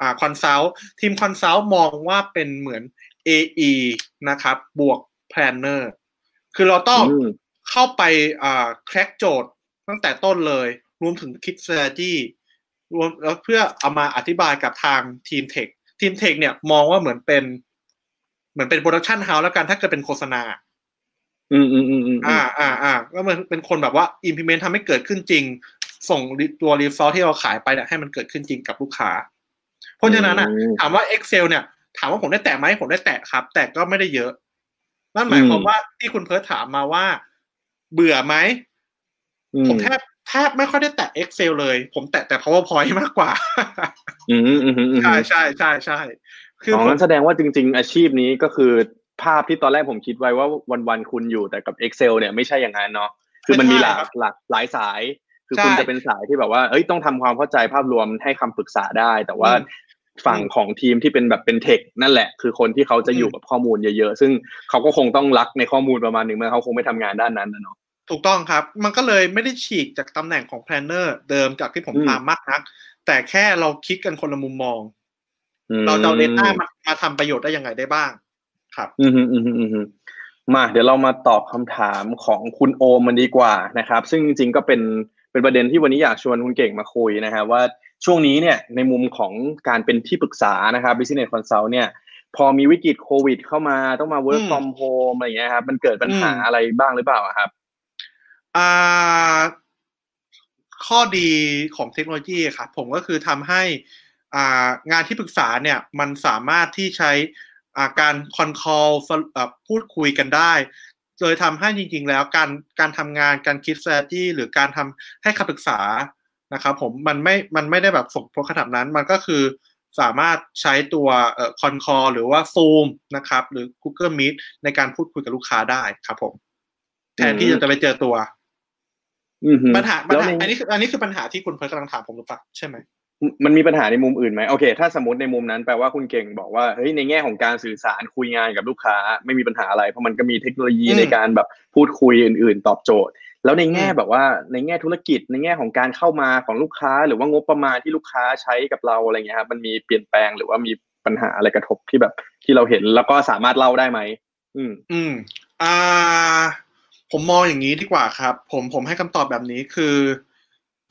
อ่า consult ทีม consult มองว่าเป็นเหมือน AE นะครับ บวก Planner คือเราต้องอืมเข้าไปอ่า crack โจทย์ตั้งแต่ต้นเลย รวมถึงคิด strategy รวมแล้วเพื่อเอามาอธิบายกับทางทีม tech ทีม tech เนี่ยมองว่าเหมือนเป็น เหมือนเป็น production house แล้วกันถ้าเกิดเป็นโฆษณา อืมอืมอืมอืมอ่าอ่าอ่าก็มันเป็นคนแบบว่า implement ทำให้เกิดขึ้นจริง ส่งตัว result ที่เราขายไปเนี่ยให้มันเกิดขึ้นจริงกับลูกค้า เพราะฉะนั้นอะ ถามว่า Excel เนี่ย ถามว่าผมได้แตะไหมผมได้แตะครับ แต่ก็ไม่ได้เยอะ นั่นหมายความว่าที่คุณเพิร์ทถามมาว่า เบื่อไหมผมแทบแทบไม่ค่อยได้แตะ Excel เลย ผมแตะแต่ PowerPoint มากกว่าอืมอืมอืมอืมใช่ใช่ใช่ใช่คืออ๋อผมงั้นแสดงว่าจริง ๆ อาชีพนี้ก็คือภาพที่ตอนแรกผมคิดไว้ว่าวันๆคุณอยู่แต่กับ Excel เนี่ยไม่ใช่อย่างนั้นเนาะคือมันมีหลากหลากหลายสาย คือคุณจะเป็นสายที่แบบว่าเอ้ยต้องทำความเข้าใจภาพรวมให้คำปรึกษาได้ แต่ว่า ฝั่งของทีมที่เป็นแบบเป็นเทคนั่นแหละ คือคนที่เขาจะอยู่กับข้อมูลเยอะๆ ซึ่งเขาก็คงต้องรักในข้อมูลประมาณหนึ่งมันเขาคงไม่ทำงานด้านนั้นนะเนาะถูกต้องครับ มันก็เลยไม่ได้ฉีกจากตำแหน่งของ planner เดิมจากที่ผมอืมตามมากนัก แต่แค่เราคิดกันคนละมุมมองอืมเราจะเอา data มามาทำประโยชน์ได้ยังไงได้บ้าง ครับ อืมฮึอืมฮึอืมฮึมาเดี๋ยวเรามาตอบคำถามของคุณโอมมันดีกว่านะครับ ซึ่งจริงๆก็เป็นเป็นประเด็นที่วันนี้อยากชวนคุณเก่งมาคุยนะครับว่า ช่วงนี้เนี่ยในมุมของการเป็นที่ปรึกษานะครับ business consult เนี่ยพอมีวิกฤตโควิด เข้ามาต้องมา work อืม from home อะไรอย่างเงี้ยครับมันเกิดปัญหาอืมอะไรบ้างหรือเปล่าอะครับอ่าข้อดีของเทคโนโลยีครับผมก็คือทำให้อ่างานที่ปรึกษาเนี่ยมันสามารถที่ใช้อ่าการคอนคอลพูดคุยกันได้เลยทำให้จริง ๆ แล้วการการทำงานการคิด strategy หรือการทำให้คำปรึกษา นะครับผมมันไม่มันไม่ได้แบบส่งผลขนาดนั้น มันก็คือสามารถใช้ตัวเอ่อคอนคอลหรือว่า Zoom นะครับ หรือ Google Meet ในการพูดคุยกับลูกค้าได้ครับผม แทนที่อืมจะไปเจอตัวอืมฮึปัญหาปัญแล้วหาในอันนี้คืออันนี้คือปัญหาที่คุณเพิร์ลกำลังถามผมหรือเปล่าใช่ไหมมันมีปัญหาในมุมอื่นไหมโอเค ถ้าสมมติในมุมนั้นแปลว่าคุณเก่งบอกว่าเฮ้ยในแง่ของการสื่อสารคุยงานกับลูกค้า ไม่มีปัญหาอะไร เพราะมันก็มีเทคโนโลยีอืมในการแบบพูดคุยอื่น ๆ ตอบโจทย์ แล้วในแง่อืมแบบว่าในแง่ธุรกิจในแง่ของการเข้ามาของลูกค้า หรือว่างบประมาณที่ลูกค้าใช้กับเราอะไรเงี้ยครับมันมีเปลี่ยนแปลงหรือว่ามีปัญหาอะไรกระทบที่แบบที่เราเห็นแล้วก็สามารถเล่าได้ไหมอืม อืม อ่า ผมมองอย่างนี้ดีกว่าครับ ผมผมให้คำตอบแบบนี้คือ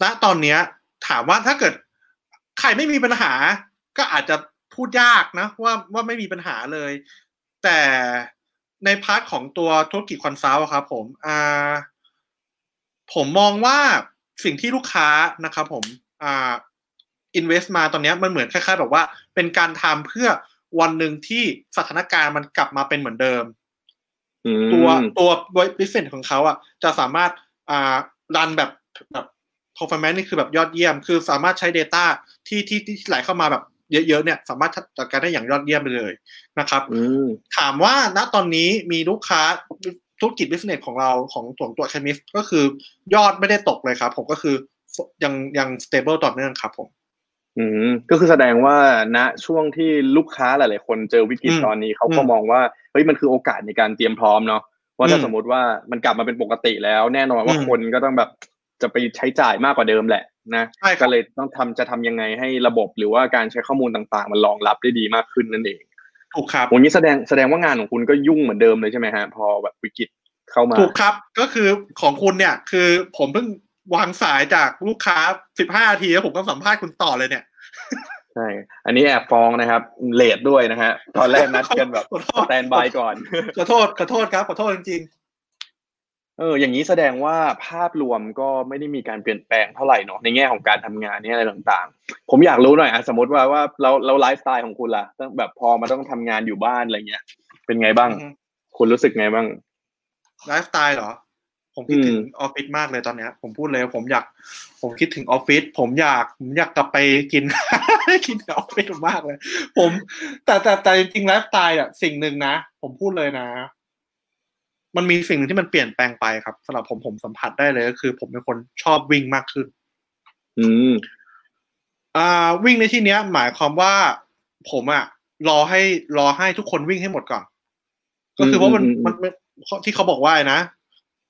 ณตอนเนี้ย ถามว่าถ้าเกิดใครไม่มีปัญหา ก็อาจจะพูดยากนะว่าว่าไม่มีปัญหาเลย แต่ใน part ของตัวธุรกิจ consult อะครับ ผม อ่า ผมมองว่าสิ่งที่ลูกค้านะครับผมอ่า invest มาตอนเนี้ยมันเหมือนคล้ายๆ แบบว่า เป็นการทำเพื่อวันหนึ่งที่สถานการณ์มันกลับมาเป็นเหมือนเดิมอืมตัวตัว business ของเขาอะ จะสามารถอ่า run แบบแบบ performance นี่คือแบบยอดเยี่ยม คือสามารถใช้ Data ที่ที่ที่ไหลเข้ามาแบบเยอะๆเนี่ย สามารถจัดการได้อย่างยอดเยี่ยมไปเลยนะครับอืมถามว่าณตอนนี้มีลูกค้า ธุรกิจ business ของเราของตัวตัวเคมิสก็คือยอดไม่ได้ตกเลยครับ ผมก็คือยังยัง stable ต่อเนื่องครับผม อืมก็คือแสดงว่าณช่วงที่ลูกค้าหลาย ๆ คนเจอวิกฤตอืมตอนนี้เขาก็อืมมองว่าเฮ้ยมันคือโอกาสในการเตรียมพร้อมเนาะว่าถ้าอืมสมมติว่ามันกลับมาเป็นปกติแล้ว แน่นอนว่าอืมคนก็ต้องแบบจะไปใช้จ่ายมากกว่าเดิมแหละนะใช่ครับก็เลยต้องทำจะทำยังไงให้ระบบหรือว่าการใช้ข้อมูลต่าง ๆ มันรองรับได้ดีมากขึ้นนั่นเอง ถูกครับวันนี้แสดงแสดงว่างานของคุณก็ยุ่งเหมือนเดิมเลยใช่ไหมฮะพอแบบวิกฤตเข้ามาถูกครับก็คือของคุณเนี่ย คือผมเพิ่งวางสายจากลูกค้าสิบห้านาทีแล้วผมก็สัมภาษณ์คุณต่อเลยเนี่ยใช่ อันนี้แอบฟ้องนะครับเลทด้วยนะฮะตอนแรกนัดกันแบบขอโทสษแตนบายก่อนขอโทษขอโทษครับขอโทษจริง เออ อย่างนี้แสดงว่าภาพรวมก็ไม่ได้มีการเปลี่ยนแปลงเท่าไหร่เนาะในแง่ของการทำงานเนี่ยอะไรต่างๆ ผมอยากรู้หน่อยอะสมมติว่าว่าเราเราไลฟ์สไตล์ของคุณล่ะต้องแบบพอมาต้องทำงานอยู่บ้านอะไรเงี้ย เป็นไงบ้างอือฮึคุณรู้สึกไงบ้างๆไลฟ์สไตล์เหรอ ผมคิดถึงอืมออฟฟิศมากเลยตอนเนี้ย ผมพูดเลยผมอยาก ผมคิดถึงออฟฟิศผมอยากผมอยากกลับไปกินกินออฟฟิศมากเลย ผม แต่แต่แต่จริงๆไลฟ์สไตล์อะสิ่งหนึ่งนะ ผมพูดเลยนะ มันมีสิ่งหนึ่งที่มันเปลี่ยนแปลงไปครับสำหรับผมผมสัมผัสได้เลยก็คือ ผมเป็นคนชอบวิ่งมากขึ้น อืม อ่า วิ่งในที่เนี้ย หมายความว่า ผมอะรอให้รอให้ทุกคนวิ่งให้หมดก่อน ก็คือว่ามันอืมอืมมันมันที่เขาบอกว่านะ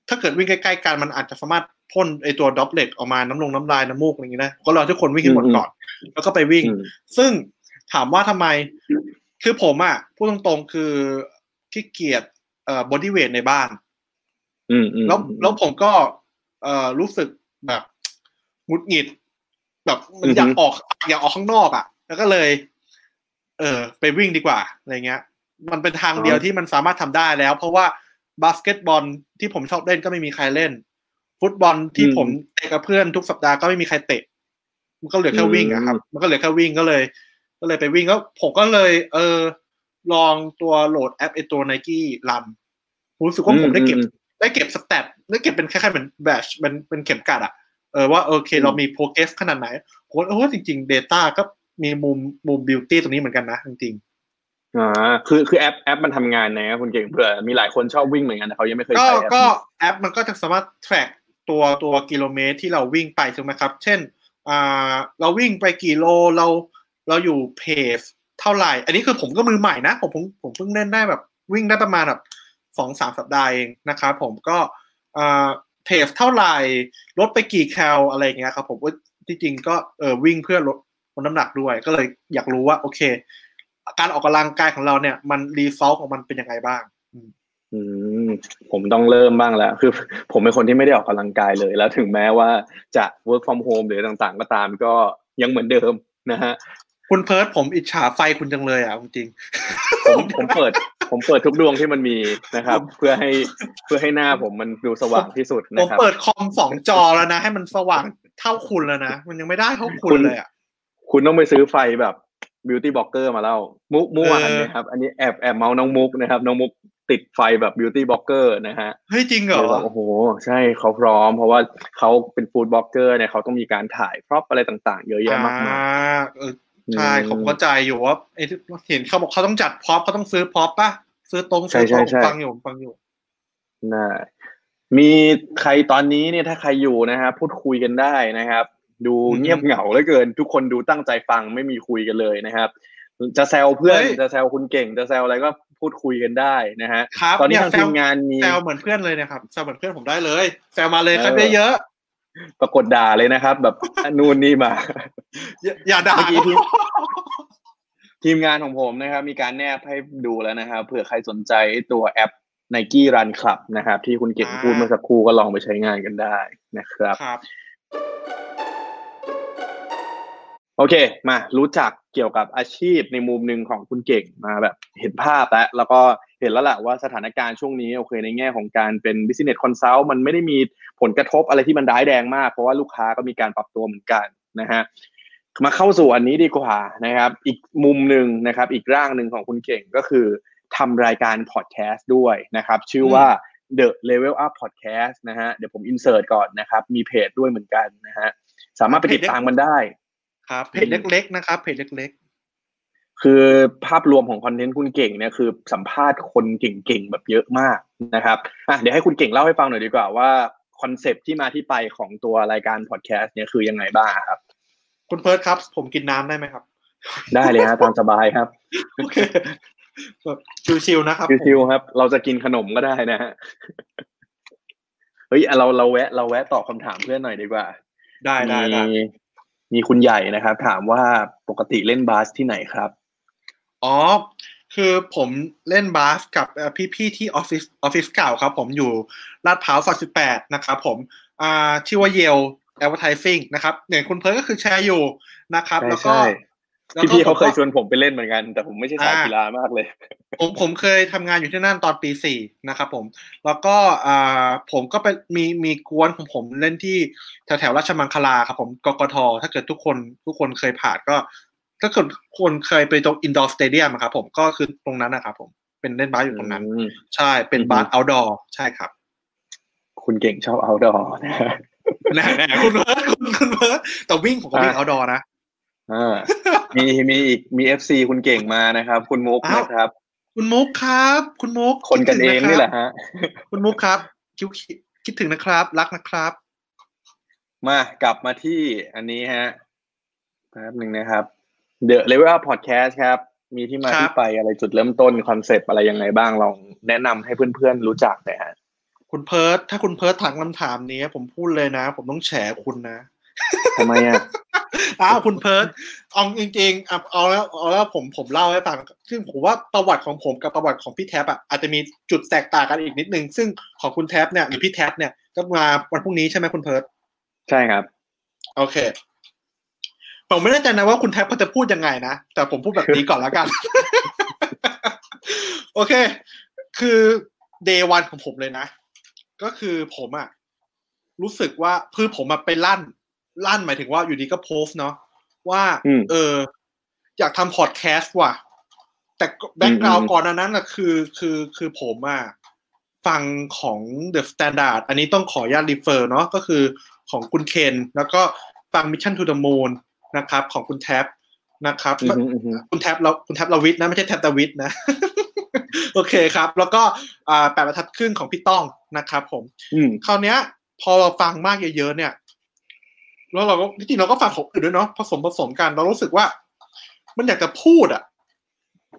ถ้าเกิดวิ่งใกล้ๆกันมันอาจจะสามารถพ่นไอตัว droplet ออกมาน้ำลงน้ำลายน้ำมูกอะไรอย่างนี้นะก็รอให้ทุกคนวิ่งให้หมดก่อน แล้วก็ไปวิ่งอืมซึ่งถามว่าทำไม คือผมอะพูดตรงๆคือขี้เกียจ เอ่อ body weight ในบ้านอืมอืมแล้วแล้วผมก็ เอ่อรู้สึกแบบหงุดหงิด แบบมันอยากออกอยากออกข้างนอกอะ แล้วก็เลย เออไปวิ่งดีกว่าอะไรเงี้ย มันเป็นทางเดียวที่มันสามารถทำได้แล้ว เพราะว่าบาสเกตบอลที่ผมชอบเล่นก็ไม่มีใครเล่น ฟุตบอลที่ผมเตะกับเพื่อนทุกสัปดาห์ก็ไม่มีใครเตะ มันก็เหลือแค่วิ่งอะครับ มันก็เหลือแค่วิ่งก็เลย ก็เลยไปวิ่งก็ผมก็เลย เออ ลองตัวโหลดแอปไอตัว Nike Run ผมรู้สึกว่าผมได้เก็บ ได้เก็บ stat ได้เก็บเป็นคล้ายๆเหมือนแบชเป็นเป็นเข็มกลัดอะเออว่าโอเค เรามี progress ขนาดไหนผมว่าเออจริง ๆ Data ก็มีมุมมุม beauty ตรงนี้เหมือนกันนะ จริงอ่าคือคือแอปแอปมันทำงานนะครับคุณเก่งเผื่อมีหลายคนชอบวิ่งเหมือนกันแต่เขายังไม่เคยก็ใช้แอปก็แอปมันก็จะสามารถ track ตัวตัวกิโลเมตรที่เราวิ่งไปถูกไหมครับ เช่นอ่าเราวิ่งไปกี่โลเราเราอยู่เพจ เท่าไหร่ อันนี้คือผมก็มือใหม่นะ ผมผมผมเพิ่งเล่นได้แบบวิ่งได้ประมาณแบบสองสามสัปดาห์เองนะครับผมก็เพจเท่าไหร่ลดไปกี่แคลอะไรเงี้ยครับผมว่าที่จริงก็เออวิ่งเพื่อลดลดน้ำหนักด้วย ก็เลยอยากรู้ว่า โอเค การออกกำลังกายของเราเนี่ย มันรีซอลของมันเป็นยังไงบ้างอืมผมต้องเริ่มบ้างแล้ว คือ ผมเป็นคนที่ไม่ได้ออกกำลังกายเลย แล้วถึงแม้ว่าจะ work from home หรือต่างๆ ก็ตามก็ยังเหมือนเดิมนะฮะ คุณเพิร์ดผมอิจฉาไฟคุณจังเลยอะจริงผมผมเปิด ผมเปิดทุกดวงที่มันมีนะครับ เพื่อให้เพื่อให้หน้าผมมันดูสว่างที่สุดผมนะครับเปิดคอมสองจอแล้วนะ ให้มันสว่างเท่าคุณแล้วนะมันยังไม่ได้เท่าคุคุณณเลยอะคุณต้องไปซื้อไฟแบบ beauty blogger มาแล้วมุกเมื่อวานเออนะครับ อันนี้แอบแอบเมาส์น้องมุกนะครับ น้องมุกติดไฟแบบ beauty blogger นะฮะเฮ้ยจริงเหรอเลยบอกโอ้โห ใช่เขาพร้อม เพราะว่าเขาเป็น food blogger เนี่ยเขาต้องมีการถ่ายพร็อพอะไรต่าง ๆ เยอะแยะมากมายอ่าเออ ใช่อืมผมเข้าใจอยู่ว่าไอ้ที่เห็นเขาบอกเขาต้องจัดพร็อพเขาต้องซื้อพร็อพป่ะ ซื้อตรงใช่ซื้อตรงใช่ใช่ฟังอยู่ฟังอยู่น่ามีใครตอนนี้เนี่ยถ้าใครอยู่นะครับพูดคุยกันได้นะครับ ดูอืมเงียบเหงาเหลือเกิน ทุกคนดูตั้งใจฟังไม่มีคุยกันเลยนะครับ จะแซวเพื่อนเฮ้ยจะแซวคุณเก่ง จะแซวอะไรก็พูดคุยกันได้นะฮะครับตอนนี้เนี่ยทางแซทีวมงานมีแซวเหมือนเพื่อนเลยนะครับแซวเหมือนเพื่อนผมได้เลยแซวมาเลยครับเออเยอะปรากฏด่าเลยนะครับ แบบนู่นนี่มาๆ อย่าอย่าด่าเมื่อกี้ที่ทีมงานของผมนะครับ มีการแนบให้ดูแล้วนะครับเผื่อใครสนใจตัวแอป Nike Run Club นะครับ ที่คุณเก่งพูดเมื่อสักครู่ก็ลองไปใช้งานกันได้นะครับครับ โอเค มารู้จักเกี่ยวกับอาชีพในมุมหนึ่งของคุณเก่งมาแบบ เห็นภาพแล้วแล้วก็เห็นแล้วแหละว่าสถานการณ์ช่วงนี้โอเคในแง่ของการเป็น business consult มันไม่ได้มีผลกระทบอะไรที่มันร้ายแรงมาก เพราะว่าลูกค้าก็มีการปรับตัวเหมือนกันนะฮะ มาเข้าสู่อันนี้ดีกว่านะครับ อีกมุมหนึ่งนะครับ อีกร่างหนึ่งของคุณเก่งก็คือทำรายการพอดแคสต์ด้วยนะครับ ชื่อว่า The Level Up Podcast นะฮะเดี๋ยวผมอินเสิร์ตก่อนนะครับ มีเพจด้วยเหมือนกันนะฮะสามารถไปติดตามมันได้ ครับเพจเล็ก ๆ นะครับเพจเล็กคือภาพรวมของคอนเทนต์คุณเก่งเนี่ยคือสัมภาษณ์คนเก่งๆแบบเยอะมากนะครับอะเดี๋ยวให้คุณเก่งเล่าให้ฟังหน่อยดีกว่าว่าคอนเซปต์ที่มาที่ไปของตัวรายการพอดแคสต์เนี่ยคือยังไงบ้างครับๆ คุณเพิร์ดครับ ผมกินน้ำได้ไหมครับ ได้เลยฮะตามสบายครับโอเคแบบชิวๆนะครับชิวๆครับ เราจะกินขนมก็ได้นะฮะเฮ้ยเราเราแวะ เราแวะตอบคำถามเพื่อนหน่อยดีกว่า ได้ได้มีได้มีคุณใหญ่นะครับ ถามว่าปกติเล่นบาสที่ไหนครับ อ๋อ คือผมเล่นบาสกับเอ่อพี่ๆที่ออฟฟิศออฟฟิศเก่าครับ ผมอยู่ลาดพร้าวซอยสิบแปดนะครับผม อ่าชื่อว่าเยล แอ v e r t i s i n g นะครับอย่างคุณเพิร์ดก็คือแชร์อยู่นะครับใช่แล้วก็ใช่แล้วก็พี่ๆเขาเคยผมชวนผมไปเล่นเหมือนกัน แต่ผมไม่ใช่สายอ่ากีฬามากเลย ผมผมเคยทำงานอยู่ที่นั่นตอนปีสี่นะครับผม แล้วก็อ่าผมก็ไปมีมีก๊วนของผมเล่นที่แถวแถวๆราชมังคลาครับผมกกทถ้าเกิดทุกคนทุกคนเคยผ่านก็ ถ้าเกิดคนเคยไปตรง indoor stadium ครับผมก็คือตรงนั้นนะครับผมเป็นเล่นบาสอยู่ตรงนั้นอืมใช่เป็นอือฮึบาส outdoor ใช่ครับ คุณเก่งชอบ outdoorนะฮะแน่แน่คุณเพิร์ดคุณคุณเพิร์ดแต่วิ่งผมก็วิ่งอะ outdoor นะอ่ามีมีอีกมี FC คุณเก่งมานะครับ คุณมุกอ้าวนะครับ คุณมุกครับ คุณมุกคนกันเองคิดถึนี่แหะละครับฮะ คุณมุกครับคิดคิดถึงนะครับ รักนะครับ มากลับมาที่อันนี้ฮะแป๊บหนึ่งนะครับ The Level Up Podcast ครับ มีที่มาครับที่ไปอะไรจุดเริ่มต้นคอนเซปต์อะไรยังไงบ้างลองแนะนำให้เพื่อนๆรู้จักหน่อยฮะ คุณเพิร์ดถ้าคุณเพิร์ดถามคำถามนี้ ผมพูดเลยนะ ผมต้องแฉคุณนะทำไมอะอ้าวคุณเพิร์ดเอาจริงๆอะเอาแล้วเอาแล้วผมผมเล่าให้ฟังซึ่งผมว่าประวัติของผมกับประวัติของพี่แท็บอะอาจจะมีจุดแตกต่างกันอีกนิดนึง ซึ่งของคุณแท็บเนี่ยหรือพี่แท็บเนี่ยก็มาวันพรุ่งนี้ใช่ไหมคุณเพิร์ดใช่ครับ โอเคผมไม่แน่ใจนะว่าคุณแท็บเขาจะพูดยังไงนะ แต่ผมพูดแบบนี้ก่อนแล้วกัน โอเค คือเดวันของผมเลยนะ ก็คือผมอะรู้สึกว่าคือผมมาไปลั่น ลั่นหมายถึงว่าอยู่ดีก็โพสต์เนาะว่าอืมเออ อยากทำพอดแคสต์ว่ะ แต่แบ็กกราวอืมก่อนอันนั้นอะคือ คือคือผมอะฟังของ The Standard อันนี้ต้องขออนุญาตรีเฟอร์เนาะก็คือของคุณเคน แล้วก็ฟัง Mission to the Moon นะครับ ของคุณแท็บนะครับอืมอืมอืมคุณแท็บเราคุณแท็บเราวิทย์นะ ไม่ใช่แท็บตาวิทย์นะ โอเคครับ แล้วก็อ่าแปดบรรทัดครึ่งของพี่ต้องนะครับผมอืมคราวเนี้ย พอเราฟังมากเยอะๆเนี่ย แล้วเราก็จริงๆเราก็ฟังของอื่นด้วยเนาะผสมผสมกัน เรารู้สึกว่า มันอยากจะพูดอะ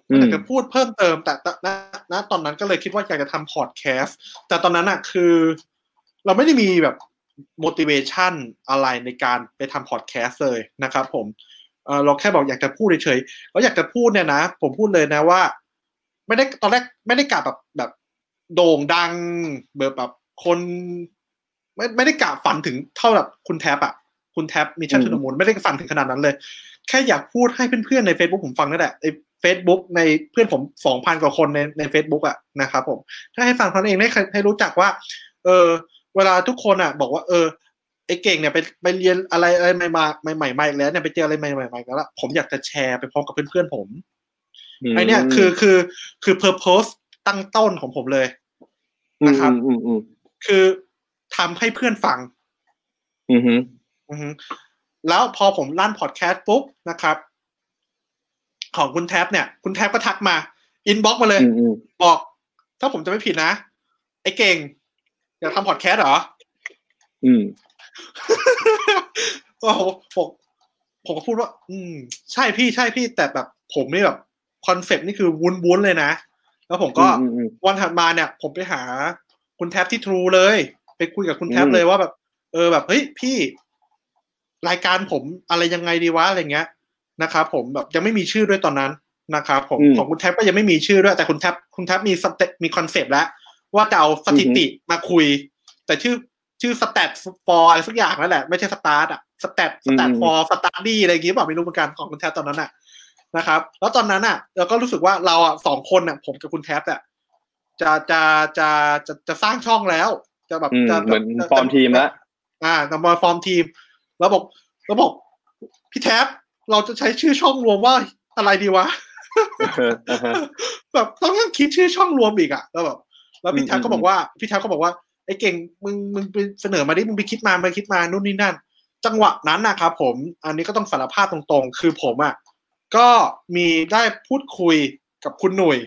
อืมันอยากจะพูดเพิ่มเติมแต่แต่ณณตอนนั้นก็เลยคิดว่าอยากจะทำพอดแคสต์แต่ตอนนั้นอะ คือ เราไม่ได้มีแบบ motivation อะไรในการไปทำพอดแคสต์เลยนะครับ ผมเออเราแค่บอกอยากจะพูดเฉยๆแล้วอยากจะพูดเนี่ยนะ ผมพูดเลยนะว่า ไม่ได้ตอนแรกไม่ได้กะแบบแบบโด่งดังแบบแบบคนไม่ไม่ได้กะฝันถึงเท่าแบบคุณแท็บอะคุณแท็บ Mission อืม To The Moon ไม่ได้ฝันถึงขนาดนั้นเลย แค่อยากพูดให้เพื่อนๆใน Facebook ผมฟังนั่นแหละไอ้ Facebook ในเพื่อนผมสองพันกว่าคนในใน Facebook อะนะครับผม ถ้าให้ฟังเท่านั้นเองให้ให้รู้จักว่า เออ เวลาทุกคนอะบอกว่า เออไอ้เก่งเนี่ยไปไปเรียนอะไรอะไรใหม่มาใหม่ใหม่ใหม่แล้วเนี่ยไปเจออะไรใหม่ใหม่ใหม่แล้วผมอยากจะแชร์ไปพร้อมกับเพื่อนๆผม ไอเนี่ยคือคือคือ purpose ตั้งต้นของผมเลยนะครับอืมอืมคือทำให้เพื่อนฟัง อืมอืมอือฮึแล้วพอผมลั่นพอดแคสต์ปุ๊บนะครับ ของคุณแท็บเนี่ย คุณแท็บก็ทักมา inbox มาเลยอืมอืมบอก ถ้าผมจะไม่ผิดนะ ไอ้เก่ง อยากทำพอดแคสต์เหรอ อืมโอ้โหผมผมก็พูดว่า อืม ใช่พี่ใช่พี่แต่แบบ ผมนี่แบบ คอนเซปต์นี่คือวุ้นๆเลยนะ แล้วผมก็อืมอืมวันถัดมาเนี่ย ผมไปหาคุณแท็บที่ทรูเลย ไปคุยกับคุณแท็บอืมเลยว่าแบบ เออแบบเฮ้ยพี่ รายการผมอะไรยังไงดีวะอะไรเงี้ยนะครับผมแบบยังไม่มีชื่อด้วยตอนนั้นนะครับผมอืมของคุณแท็บก็ยังไม่มีชื่อด้วยแต่คุณแท็บคุณแท็บมีสเตมีคอนเซปต์แล้ว ว่าจะเอาสถิติมาคุย แต่ชื่อชื่อ stat for อะไรสักอย่างนั่นแหละไม่ใช่สตาร์ทอะ stat stat for study อะไรอย่างงี้เปล่าไม่รู้เหมือนกันของคุณแท็บตอนนั้นอะ นะครับ แล้วตอนนั้นอะเราก็รู้สึกว่าเราอะสองคนอะผมกับคุณแท็บอะจะจะจะจะจะสร้างช่องแล้ว จะแบบอืมจะเหมือนจะฟอร์มทีมแล้วอ่าจะมาฟอร์มทีม แล้วบอกแล้วบอกพี่แท็บเราจะใช้ชื่อช่องรวมว่าอะไรดีวะเอออ่าฮะแบบต้องนั่งคิดชื่อช่องรวมอีกอะแล้วแบบแล้วพี่อืมแท็บก็บอกว่าพี่แท็บก็บอกว่าไอ้เก่งมึงมึงไปเสนอมาดิมึงไปคิดมาไปคิดมานู่นนี่นั่น จังหวะนั้นนะครับผม อันนี้ก็ต้องสารภาพตรงๆ คือผมอะ ก็มีได้พูดคุยกับคุณหนุ่ย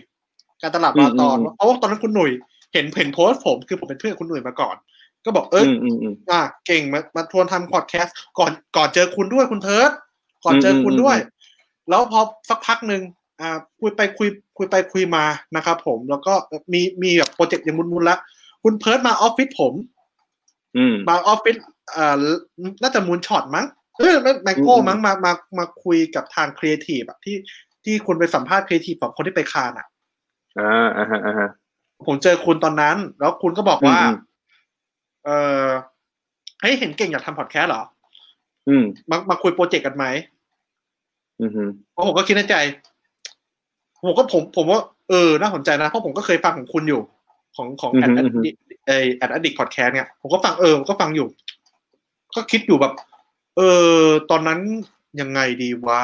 การตลาดมาตอนอืมอืมเพราะว่าตอนนั้นคุณหนุ่ย เห็นเห็นโพสต์ผมคือผมเป็นเพื่อนกับคุณหนุ่ยมาก่อน ก็บอกเอออืมอืมอืมอะเก่งมามาชวนทำพอดแคสต์ก่อนก่อนเจอคุณด้วยคุณเพิร์ดก่อนเจอคุณด้วยอืมแล้วพอสักพักหนึ่งอ่าคุยไปคุยคุยไปคุยมานะครับผมแล้วก็มีมีแบบโปรเจกต์อย่างวุ้นๆแล้วคุณเพิร์ดมาออฟฟิศผมอืมมาออฟฟิศอ่าน่าจะ Moonshot มั้ง เออ Mango อืมมั้งมามามาคุยกับทางครีเอทีฟอะที่ที่คุณไปสัมภาษณ์ครีเอทีฟของคนที่ไปคานส์อะอ่าอ่าฮะอ่าฮะผมเจอคุณตอนนั้น แล้วคุณก็บอกว่าอืมเออเฮ้ยเห็นเก่งอยากทำพอดแคสต์เหรอ อืม มามาคุยโปรเจกต์กันไหมอืมอืมเพราะผมก็คิดในใจ ผมก็ผมผมว่าเออน่าสนใจนะ เพราะผมก็เคยฟังของคุณอยู่ ของของแอดแอดไอแอดดิกพอดแคสต์เนี่ย ผมก็ฟังเออผมก็ฟังอยู่ ก็คิดอยู่แบบ เออ ตอนนั้นยังไงดีวะ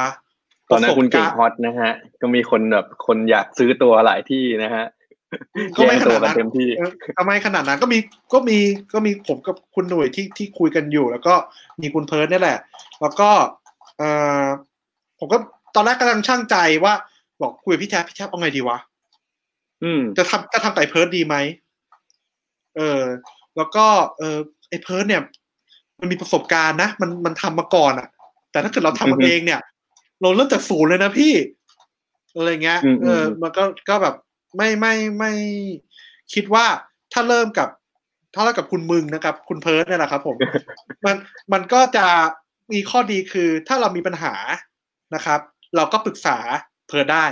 ตอนนั้นคุณเก่งประสบฮอตนะฮะ ก็มีคนแบบคนอยากซื้อตัวหลายที่นะฮะก็ไม่แย่งขตัวนาดกันนั้นเต็มที่เออทำไมขนาดนั้นก็มีก็มีก็มีผมกับคุณหน่วยที่ที่คุยกันอยู่ แล้วก็มีคุณเพิร์ดนี่แหละ แล้วก็เออผมก็ตอนแรกกำลังช่างใจว่า บอกคุยกับพี่แท็บพี่แท็บเอาไงดีวะอืมจะทำจะทำกับเพิร์ดดีไหมเออ แล้วก็เออไอ้เพิร์ดเนี่ย มันมีประสบการณ์นะมันมันทำมาก่อนอะแต่ถ้าเกิดเราทำอืมัอฮึกันเองเนี่ย เราเริ่มจากศูนย์เลยนะพี่อะไรเงี้ยอืมเอออืมมันก็ก็แบบไม่ไม่ไม่คิดว่าถ้าเริ่มกับ ถ้าเริ่มกับคุณมึงนะครับ คุณเพิร์ดเนี่ยแหละครับ ผม มันมันก็จะมีข้อดีคือถ้าเรามีปัญหานะครับ เราก็ปรึกษาเพิร์ดได้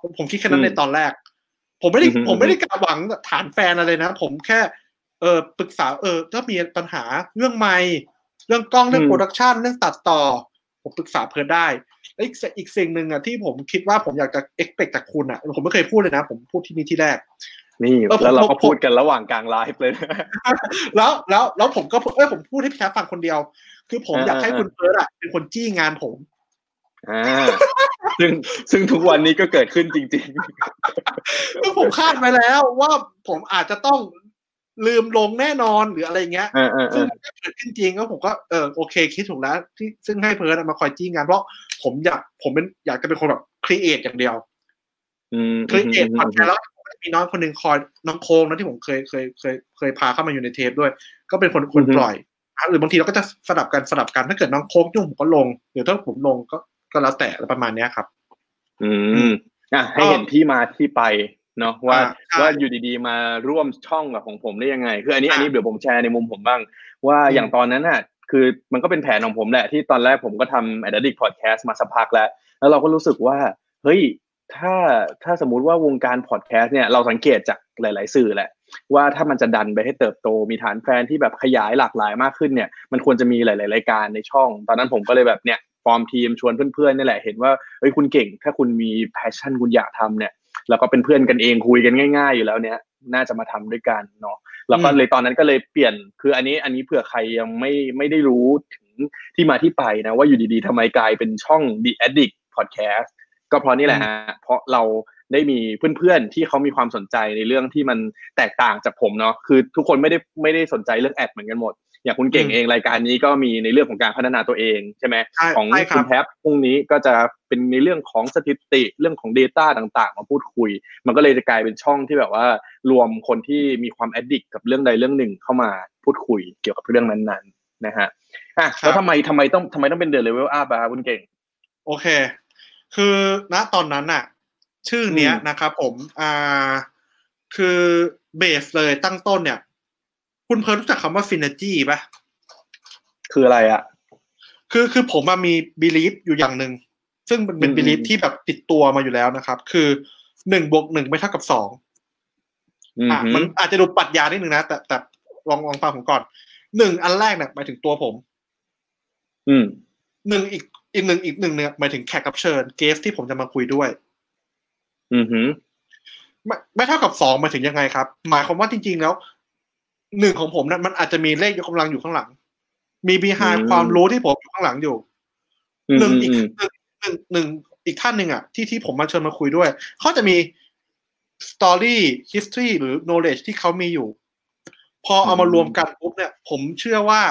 ผมผมคิดแค่นั้นในตอนแรก ผมไม่ได้อือฮึผมไม่ได้กะหวังฐานแฟนอะไรนะ ผมแค่ เออปรึกษาเออถ้ามีปัญหาเรื่องไมค์เรื่องกล้องเรื่อง production เรื่องตัดต่อ ผมปรึกษาเพิร์ดได้แล้วอีกอีกสิ่งหนึ่งอะที่ผมคิดว่าผมอยากจะ expect ากคุณอะ ผมไม่เคยพูดเลยนะ ผมพูดที่นี่ที่แรก นี่เออผมแล้วเราก็ผมพูดกันระหว่างกลางไลฟ์เลยนะแล้วแล้วแล้วผมก็เอ้ยผมพูดให้พี่แคปฟังคนเดียว คือผมอ่าอยากให้อ่าคุณเพิร์ดอะเป็นคนจี้งานผมอ่าซึ่งซึ่งทุกวันนี้ก็เกิดขึ้นจริงคือผมคาดไว้แล้วว่าผมอาจจะต้อง ลืมลงแน่นอนหรืออะไรเงี้ยๆเออเออเอซึ่งอมันก็เกิดขึ้นจริงก็ผมก็เออโอเคคิดถูกแล้ว ที่ซึ่งให้เพิร์ดอะมาคอยจี้งานเพราะผมอยากผมเป็นอยากจะเป็นคนแบบ create อย่างเดียวอืม create พอดแคสต์แล้วมีน้องคนหนึ่งคอยน้องโค้งนะที่ผมเคยเคยเคยเคยพาเข้ามาอยู่ในเทปด้วย ก็เป็นคนคนปล่อยอะหรือบางทีเราก็จะสลับกันสลับกันถ้าเกิดน้องโค้งยุ่งผมก็ลงหรือถ้าผมลงก็ก็แล้วแต่ประมาณเนี้ยครับ อืมอะให้เห็นที่มาที่ไป เนาะว่าอ่าใช่ว่าอยู่ดีๆ มาร่วมช่องกับของผมได้ยังไง คืออันนี้อ่าอันนี้เดี๋ยวผมแชร์ในมุมผมบ้าง ว่าอืมอย่างตอนนั้นน่ะคือมันก็เป็นแผนของผมแหละ ที่ตอนแรกผมก็ทำ Addict Podcast มาสักพักแล้ว แล้วเราก็รู้สึกว่า เฮ้ยถ้าถ้าสมมุติว่าวงการพอดแคสต์เนี่ยเราสังเกตจากหลาย ๆ สื่อแหละ ว่าถ้ามันจะดันไปให้เติบโตมีฐานแฟนที่แบบขยายหลากหลายมากขึ้นเนี่ย มันควรจะมีหลาย ๆ รายการในช่อง ตอนนั้นผมก็เลยแบบเนี่ยฟอร์มทีมชวนเพื่อน ๆ นี่แหละเห็นว่าเฮ้ยคุณเก่ง ถ้าคุณมีแพชชั่นคุณอยากทำเนี่ย แล้วก็เป็นเพื่อนกันเองคุยกันง่าย ๆ อยู่แล้วเนี่ยน่าจะมาทำด้วยกันเนาะแล้วก็เลยตอนนั้นก็เลยเปลี่ยนคืออันนี้อันนี้เผื่อใครยังไม่ไม่ได้รู้ถึงที่มาที่ไปนะว่าอยู่ดีๆทำไมกลายเป็นช่อง The Addict Podcast ก็เพราะนี่แหละฮะเพราะเราได้มีเพื่อนๆที่เขามีความสนใจในเรื่องที่มันแตกต่างจากผมเนาะคือทุกคนไม่ได้ไม่ได้สนใจเรื่องแอดเหมือนกันหมด อย่างคุณเก่งอืมเองรายการนี้ก็มีในเรื่องของการพัฒนาตัวเองใช่ไหมใช่ของใช่คคุรัณบแท็บพรุ่งนี้ก็จะเป็นในเรื่องของสถิติเรื่องของ Data ต่างๆ มาพูดคุย มันก็เลยจะกลายเป็นช่องที่แบบว่ารวมคนที่มีความแอดดิกกับเรื่องใดเรื่องหนึ่งเข้ามาพูดคุยเกี่ยวกับเรื่องนั้นๆนะฮะอะครับแล้วทำไมทำไมต้องทำไมต้องเป็นเด e เลเวลup อะครับคุณเก่ง โอเค คือณตอนนั้นน่ะชื่อเนี้ยอืมนะครับผมอ่าคือ base เลยตั้งต้นเนี่ย คุณเพิร์ลรู้จักคำว่าฟิน e จีป่ะคืออะไรอะคือคือผมมามี belief อยู่อย่างหนึ่งซึ่งมันเป็นอืม belief ที่แบบติดตัวมาอยู่แล้วนะครับ คือหนึ่งบวกหนึ่งไม่เท่ากับสองอืมอะมันอาจจะดูปรัชญานิดนึงนะแต่แต่ลองลองฟังผมก่อนหนึ่งอันแรกเนี่ยหมายถึงตัวผม อืมหนึ่งอีกอีกหนึ่งอีกหนึ่งเนี่ยหมายถึงแขกรับเชิญเกสที่ผมจะมาคุยด้วย อืมฮึไม่ไม่เท่ากับสองหมายถึงยังไงครับ หมายความว่าจริง ๆ แล้ว หนึ่งของผมนั้นมันอาจจะมีเลขยกกำลังอยู่ข้างหลัง มีบีไฮความรู้ที่ผมอยู่ข้างหลังอยู่อืมหนึ่งอืมอีกอืมหนึ่งหนึ่งหนึ่งอีกท่านหนึ่งอะที่ที่ผมมาเชิญมาคุยด้วยเขาจะมี story history หรือ knowledge ที่เขามีอยู่ พอเอามารวมกันปุ๊บเนี่ย ผมเชื่อว่า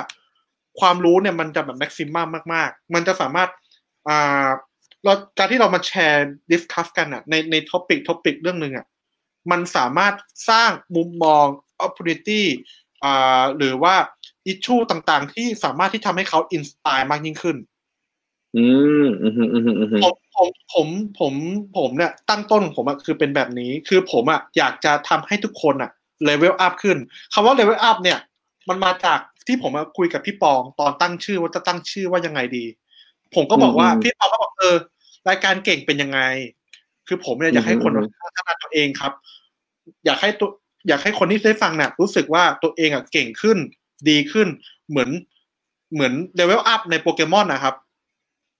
ความรู้เนี่ยมันจะแบบ maximum มาก ๆ มันจะสามารถอ่าเราการที่เรามาแชร์ discuss กันอะในใน topic topic เรื่องหนึ่งอะมันสามารถสร้างมุมมอง opportunity อ่าหรือว่า issue ต่างๆ ที่สามารถที่ทำให้เขา inspire มากยิ่งขึ้น อืมอืมอืมอืมอืมผมผมผมผมผมเนี่ยตั้งต้นของผมอะคือเป็นแบบนี้ คือผมอะอยากจะทำให้ทุกคนอะ level up ขึ้นคำว่า level up เนี่ย มันมาจากที่ผมมาคุยกับพี่ปองตอนตั้งชื่อว่าจะตั้งชื่อว่ายังไงดี ผมก็บอกว่าอืมพี่ปองก็บอกเออรายการเก่งเป็นยังไง คือผมเนี่ยอยากให้คนอืมพัฒนาตัวเองครับ อยากให้ตัว อยากให้คนที่ได้ฟังเนี่ยรู้สึกว่าตัวเองอะเก่งขึ้น ดีขึ้น เหมือนเหมือน level up ในโปเกมอนนะครับ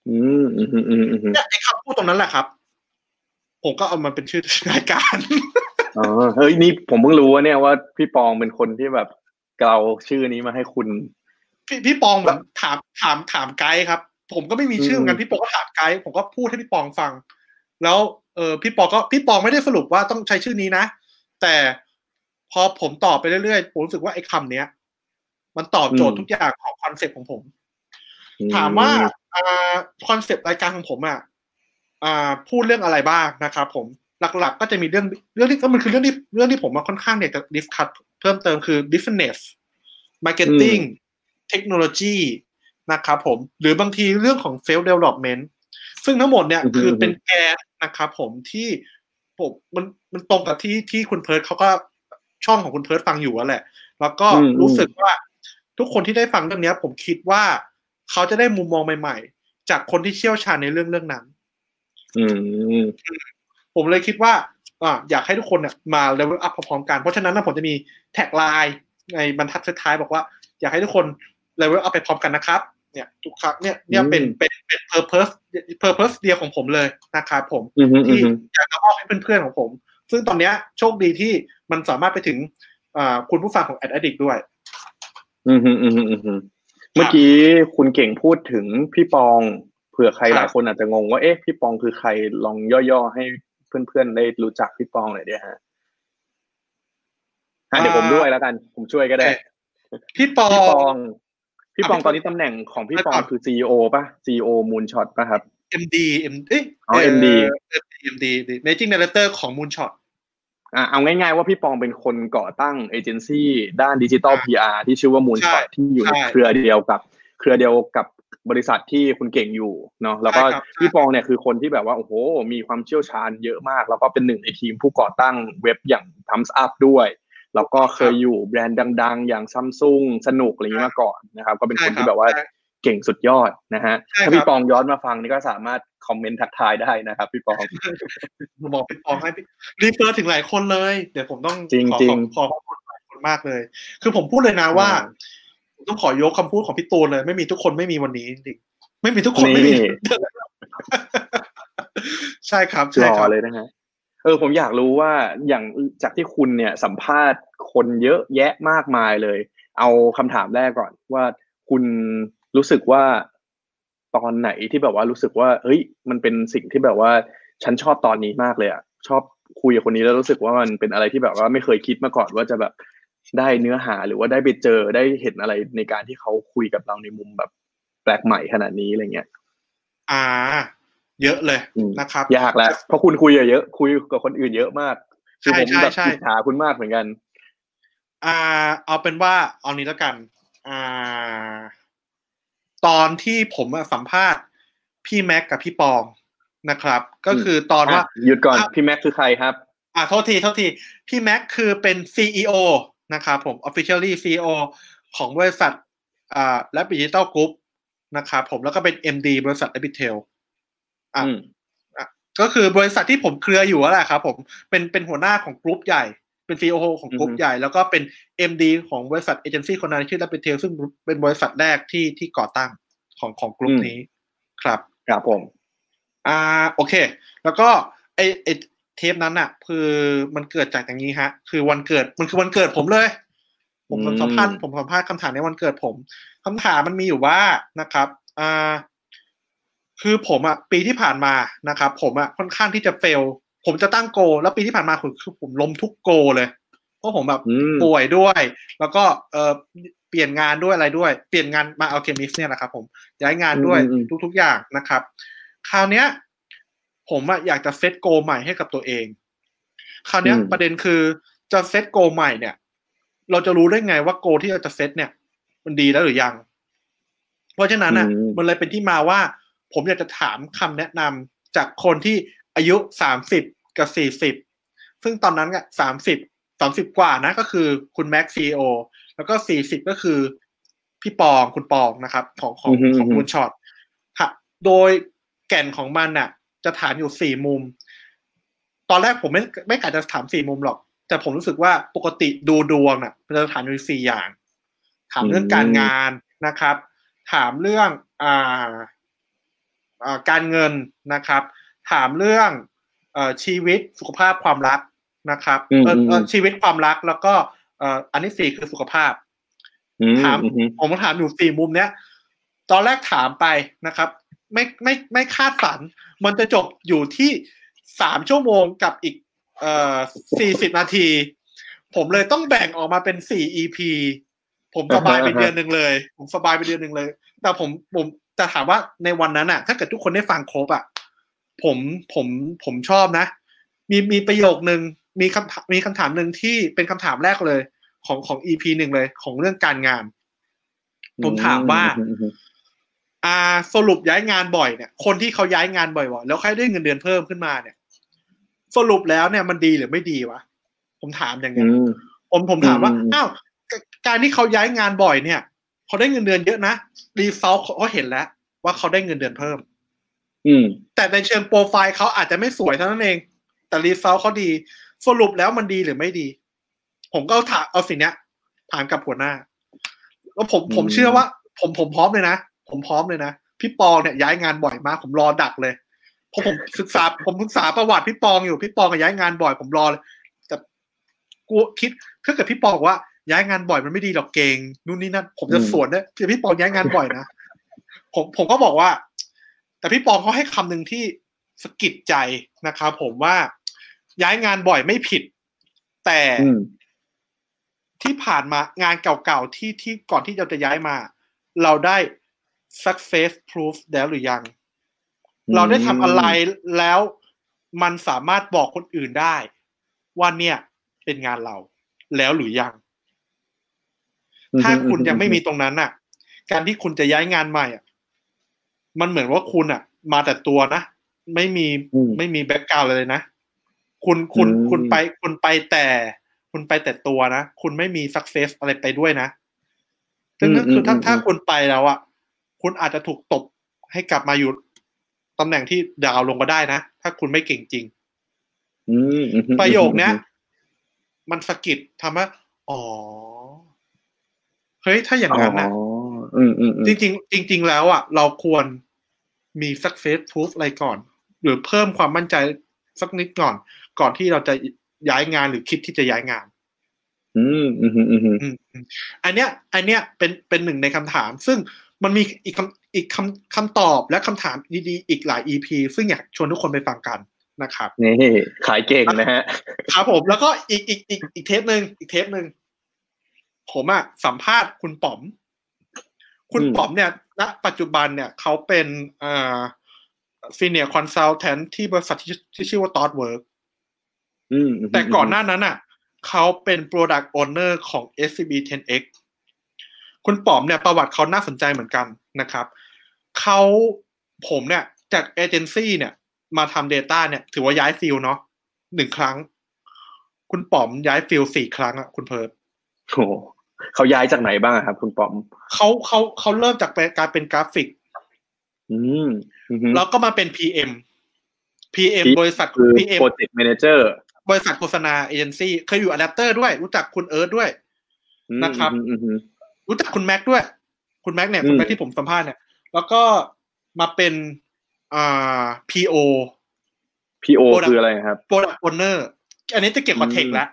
อืมอืมอืมอืมอืมเนี่ยไอ้คำพูดตรงนั้นแหละครับ ผมก็เอามันเป็นชื่อรายการอ๋อเฮ้ยนี่ผมเพิ่งรู้ว่าเนี่ยว่าพี่ปองเป็นคนที่แบบเกลาชื่อนี้มาให้คุณ พี่พี่ปองแบบถามถามถามไกด์ครับ ผมก็ไม่มีชื่อเหมือนกันอืมพี่ปองก็ถามไกด์ผมก็พูดให้พี่ปองฟัง แล้วเออพี่ปองก็พี่ปองไม่ได้สรุปว่าต้องใช้ชื่อนี้นะแต่ พอผมตอบไปเรื่อยๆผมรู้สึกว่าไอ้คำเนี้ย มันตอบโจทย์ทุกอย่างของคอนเซ็ปต์ของผม ถามว่าคอนเซปต์รายการของผมอะอ่าพูดเรื่องอะไรบ้างนะครับผมหลักๆ ก็จะมีเรื่องเรื่องที่ก็มันคือเรื่องที่เรื่องที่ผมมาค่อนข้างเนี่ยจะ discuss เพิ่มเติมคือ business marketing เทคโนโลยีนะครับผม หรือบางทีเรื่องของ self development ซึ่งทั้งหมดเนี่ยอือฮึคือเป็นแกนนะครับผมที่ผมมันมันตรงกับที่ที่คุณเพิร์ดเขาก็ ช่องของคุณเพิร์ดฟังอยู่อะแหละ แล้วก็อืมรู้สึกว่าทุกคนที่ได้ฟังเรื่องเนี้ยผมคิดว่าเขาจะได้มุมมองใหม่ ๆ จากคนที่เชี่ยวชาญในเรื่องเรื่องนั้นอืมผมเลยคิดว่าอ่าอยากให้ทุกคนเนี่ยมา level up พร้อมๆกัน เพราะฉะนั้นนะผมจะมี tagline ในบรรทัดสุดท้ายบอกว่า อยากให้ทุกคน level up ไปพร้อมกันนะครับ เนี่ยทุกครั้งเนี่ยเนี่ยเป็นอืมเป็นเป็น purpose purpose เดียวของผมเลยนะครับผมอืมอืมอืที่มอยากจะมอบให้เพื่อนๆของผม ซึ่งตอนเนี้ยโชคดีที่มันสามารถไปถึงคุณผู้ฟังของแอดดิกด้วย อืมอืมอืมอืมเมื่อกี้คุณเก่งพูดถึงพี่ปองเผื่อใครหลายคนอาจจะงงว่าเอ๊ะพี่ปองคือใครลองย่อๆให้เพื่อนๆได้รู้จักพี่ปองหน่อยดีฮะเดี๋ยวผมด้วยแล้วกัน ผมช่วยก็ได้ พี่ปองพี่ปองตอนนี้ตำแหน่งของพี่ปองคือ CEO ป่ะ CEO Moonshot ป่ะครับ MD M เอ้ยอ๋อ MD MD Managing Director ของ Moonshot อ่าเอาง่ายๆว่าพี่ปองเป็นคนก่อตั้งเอเจนซี่ด้าน digital PR ที่ชื่อว่า Moonshot ที่อยู่ในเครือเดียวกับ เครือเดียวกับบริษัทที่คุณเก่งอยู่เนาะแล้วก็พี่ปองเนี่ยคือคนที่แบบว่าโอ้โห มีความเชี่ยวชาญเยอะมาก แล้วก็เป็นหนึ่งในทีมผู้ก่อตั้งเว็บอย่าง Thumbs Up ด้วย แล้วก็เคยอยู่แบรนด์ดัง ๆ อย่างซัมซุงสนุกอะไรนี้มาก่อนนะครับ ก็เป็นคนที่แบบว่า เก่งสุดยอดนะฮะถ้าพี่ปองย้อนมาฟังนี่ก็สามารถคอมเมนต์ทักทายได้นะครับ พี่ปองผมบอกพี่ปองให้รีเฟอร์ถึงหลายคนเลย เดี๋ยวผมต้องจริงจริงขอขอบคุณหลายคนมากเลย คือผมพูดเลยนะว่าต้องขอยกคำพูดของพี่ตูนเลย ไม่มีทุกคนไม่มีวันนี้จริงไม่มีทุกคนไม่มีใช่ครับใช่ครับเลยนะฮะเออผมอยากรู้ว่าอย่างจากที่คุณเนี่ยสัมภาษณ์คนเยอะแยะมากมายเลย เอาคำถามแรกก่อนว่าคุณ รู้สึกว่าตอนไหนที่แบบว่ารู้สึกว่า เฮ้ย มันเป็นสิ่งที่แบบว่า ฉันชอบตอนนี้มากเลยอะชอบคุยกับคนนี้แล้วรู้สึกว่ามันเป็นอะไรที่แบบว่าไม่เคยคิดมาก่อนว่าจะแบบได้เนื้อหาหรือว่าได้ไปเจอได้เห็นอะไรในการที่เขาคุยกับเราในมุมแบบแปลกใหม่ขนาดนี้อะไรเงี้ย อ่า เยอะเลยนะครับ ยากแล้วเพราะคุณคุยเยอะคุยกับคนอื่นเยอะมากคือผมแบบอิจฉาคุณมากเหมือนกัน อ่า เอาเป็นว่าเอานี้แล้วกัน อ่า ตอนที่ผมสัมภาษณ์พี่แม็กกับพี่ปองนะครับ ก็คือตอนว่าหยุดก่อนพี่แม็กคือใครครับ อ่าโทษทีโทษทีพี่แม็กคือเป็น CEO นะครับผม officially CEO ของบริษัท Rabbit Digital Group นะครับผมแล้วก็เป็น MD บริษัท a อ i ิเทลอ่าก็คือบริษัทที่ผมเครืออยู่แหละครับผมเป็นเป็นหัวหน้าของกรุ๊ปใหญ่ เป็น CEO ของกลุ่มใหญ่ แล้วก็เป็น MD ของบริษัทเอเจนซี่คนนั้นชื่อ r ป p เทลซึ่งเป็นบริษัทแรกที่ที่ก่อตั้งของของกลุ่มนี้ครับครับผม อ่าโอเค แล้วก็ไอไอเทปนั้นอะคือมันเกิดจากอย่างนี้ฮะ คือวันเกิดมันคือวันเกิดผมเลย ผมสัมภาษณ์ผมสัมภาษณ์คำถามในวันเกิดผมคำถามมันมีอยู่ว่านะครับอ่าคือผมอะปีที่ผ่านมานะครับ ผมอะค่อนข้างที่จะเฟล ผมจะตั้งโก แล้วปีที่ผ่านมาคือผมล้มทุกโกเลย เพราะผมแบบป่วยด้วย แล้วก็เออเปลี่ยนงานด้วยอะไรด้วย เปลี่ยนงานมาเอาเคมิสเนี่ยแหละครับผมย้ายงานด้วยทุก ๆอย่างนะครับ คราวเนี้ย ผมอะอยากจะเซตโกใหม่ให้กับตัวเอง คราวเนี้ยประเด็นคือจะเซตโกใหม่เนี่ย เราจะรู้ได้ไงว่าโกที่เราจะเซตเนี่ย มันดีแล้วหรือยัง เพราะฉะนั้นอะ มันเลยเป็นที่มาว่า ผมอยากจะถามคำแนะนำจากคนที่อายุสามสิบ กับสี่สิบซึ่งตอนนั้นก็สามสิบสามสิบกว่านะก็คือคุณแม็กซีโอแล้วก็สี่สิบก็คือพี่ปองคุณปองนะครับ ของของของคุณช็อตโดยแก่นของมันน่ะ จะถามอยู่สี่มุม ตอนแรกผมไม่ไม่กะจะถามสี่มุมหรอก แต่ผมรู้สึกว่าปกติดูดวงน่ะจะถามอยู่สี่อย่าง ถามเรื่องการงานนะครับ ถามเรื่องอ่าการเงินนะครับ ถามเรื่องเอ ชีวิตสุขภาพความรักนะครับเออชีวิตความรักแล้วก็เออันที่สี่คือสุขภาพถามผมถามอยู่สี่มุมเนี้ย ตอนแรกถามไปนะครับ ไม่ไม่ไม่คาดฝัน มันจะจบอยู่ที่สามชั่วโมงกับอีกเอ่อสี่สิบนาที ผมเลยต้องแบ่งออกมาเป็นสี่ EP ผมสบายไปเดือนหนึ่งเลย ผมสบายไปเดือนหนึ่งเลย แต่ผมผมจะถามว่าในวันนั้นอะถ้าเกิดทุกคนได้ฟังครบอะ ผมผมผมชอบนะ มีมีประโยคนึงมีคำมีคำถามหนึ่งที่เป็นคำถามแรกเลย ของของอีพีหนึ่งเลย ของเรื่องการงาน ผมถามว่า อ่าสรุปย้ายงานบ่อยเนี่ย คนที่เขาย้ายงานบ่อยๆแล้วใครได้เงินเดือนเพิ่มขึ้นมาเนี่ย สรุปแล้วเนี่ยมันดีหรือไม่ดีวะผมถามอย่างนี้ผมผมถามว่าอ้าวการที่เขาย้ายงานบ่อยเนี่ยเขาได้เงินเดือนเยอะนะresult เขาเห็นแล้ว ว่าเขาได้เงินเดือนเพิ่ม อืม แต่ในเชิงโปรไฟล์เขาอาจจะไม่สวยเท่านั้นเอง แต่ result เขาดี สรุปแล้วมันดีหรือไม่ดี ผมก็ถามเอาสิ่งนี้ถามกับหัวหน้า แล้วผมผมเชื่อว่า ผมผมพร้อมเลยนะ ผมพร้อมเลยนะ พี่ปอเนี่ยย้ายงานบ่อยมาก ผมรอดักเลยเพราะผมศึกษาผมศึกษาประวัติพี่ปองอยู่พี่ปองย้ายงานบ่อย ผมรอเลยแต่กูคิดถ้าเกิดพี่ปองบอกว่าย้ายงานบ่อยมันไม่ดีหรอกเก่งนู่นนี่นั่นผมจะสวนนะพี่ปองย้ายงานบ่อยนะผมผมก็บอกว่า แต่พี่ปองเขาให้คำหนึ่งที่สะกิดใจนะครับผมว่าย้ายงานบ่อยไม่ผิด แต่อืมที่ผ่านมางานเก่าๆที่ที่ก่อนที่เราจะย้ายมา เราได้ success proof แล้วหรือยัง เราได้ทำอะไรแล้วมันสามารถบอกคนอื่นได้ ว่าเนี่ยเป็นงานเรา แล้วหรือยัง ถ้าคุณยังไม่มีตรงนั้นน่ะ การที่คุณจะย้ายงานใหม่อะ มันเหมือนว่าคุณอะ มาแต่ตัวนะ ไม่มีอืมไม่มีแบ็กกราวด์เลยนะ คุณคุณอืมคุณไปคุณไปแต่ คุณไปแต่ตัวนะ คุณไม่มีสักเซสอะไรไปด้วยนะดังนั้นคือถ้าถ้าคุณไปแล้วอะ คุณอาจจะถูกตบให้กลับมาอยู่ตำแหน่งที่ดาวลงก็ได้นะ ถ้าคุณไม่เก่งจริงอืมอืมอืมประโยคเนี้ยมันสะกิดทำให้อ๋อ เฮ้ย ถ้าอย่างนั้นนะ อ๋ออืมอืมอืมจริงๆจริง ๆ แล้วอะเราควรมี success proof อะไรก่อน หรือเพิ่มความมั่นใจสักนิดก่อน ก่อนที่เราจะย้ายงานหรือคิดที่จะย้ายงาน อืมอืมอืมอืมอืมอืมอืมอันเนี้ย อันเนี้ยเป็นเป็นหนึ่งในคำถาม ซึ่งมันมีอีกคำอีกคำคำตอบและคำถามดีๆอีกหลาย EP ซึ่งอยากชวนทุกคนไปฟังกันนะครับนี่ขายเก่งนะฮะครับผมแล้วก็อีกอีกอีกอีกเทปหนึ่งอีกเทปหนึ่งผมอะสัมภาษณ์คุณป๋อม คุณอืมป๋อมเนี่ยณปัจจุบันเนี่ยเขาเป็นอ่า senior consultant ที่บริษัทที่ที่ชื่อว่าตอ t เวิร์กอืมมแต่ก่อนหน้านั้นอะเขาเป็น Product Owner ของ SCB 10X คุณป๋อมเนี่ยประวัติเขาน่าสนใจเหมือนกันนะครับ เขาผมเนี่ย จากเอเจนซี่เนี่ย มาทำ Data เนี่ย ถือว่าย้าย field เนาะหนึ่งครั้ง คุณป๋อมย้าย field สี่ครั้งอะคุณเพิร์ดโอ้โห เขาย้ายจากไหนบ้างอะครับ คุณปอมเขาเขาเขาเริ่มจากการเป็นกราฟิก อืมอืมแล้วก็มาเป็น PM PM บริษัทคือ PM project manager บริษัทโฆษณาเอเจนซี่เคยอยู่อะแดปเตอร์ด้วย รู้จักคุณเอิร์ธด้วยนะครับอืมอืมรู้จักคุณแม็กด้วย คุณแม็กเนี่ยอืมคุณแม็กที่ผมสัมภาษณ์เนี่ย แล้วก็มาเป็นอ่า PO PO Product คืออะไรครับ Product Owner อันนี้จะเกี่ยวกับอืมเทคแล้ว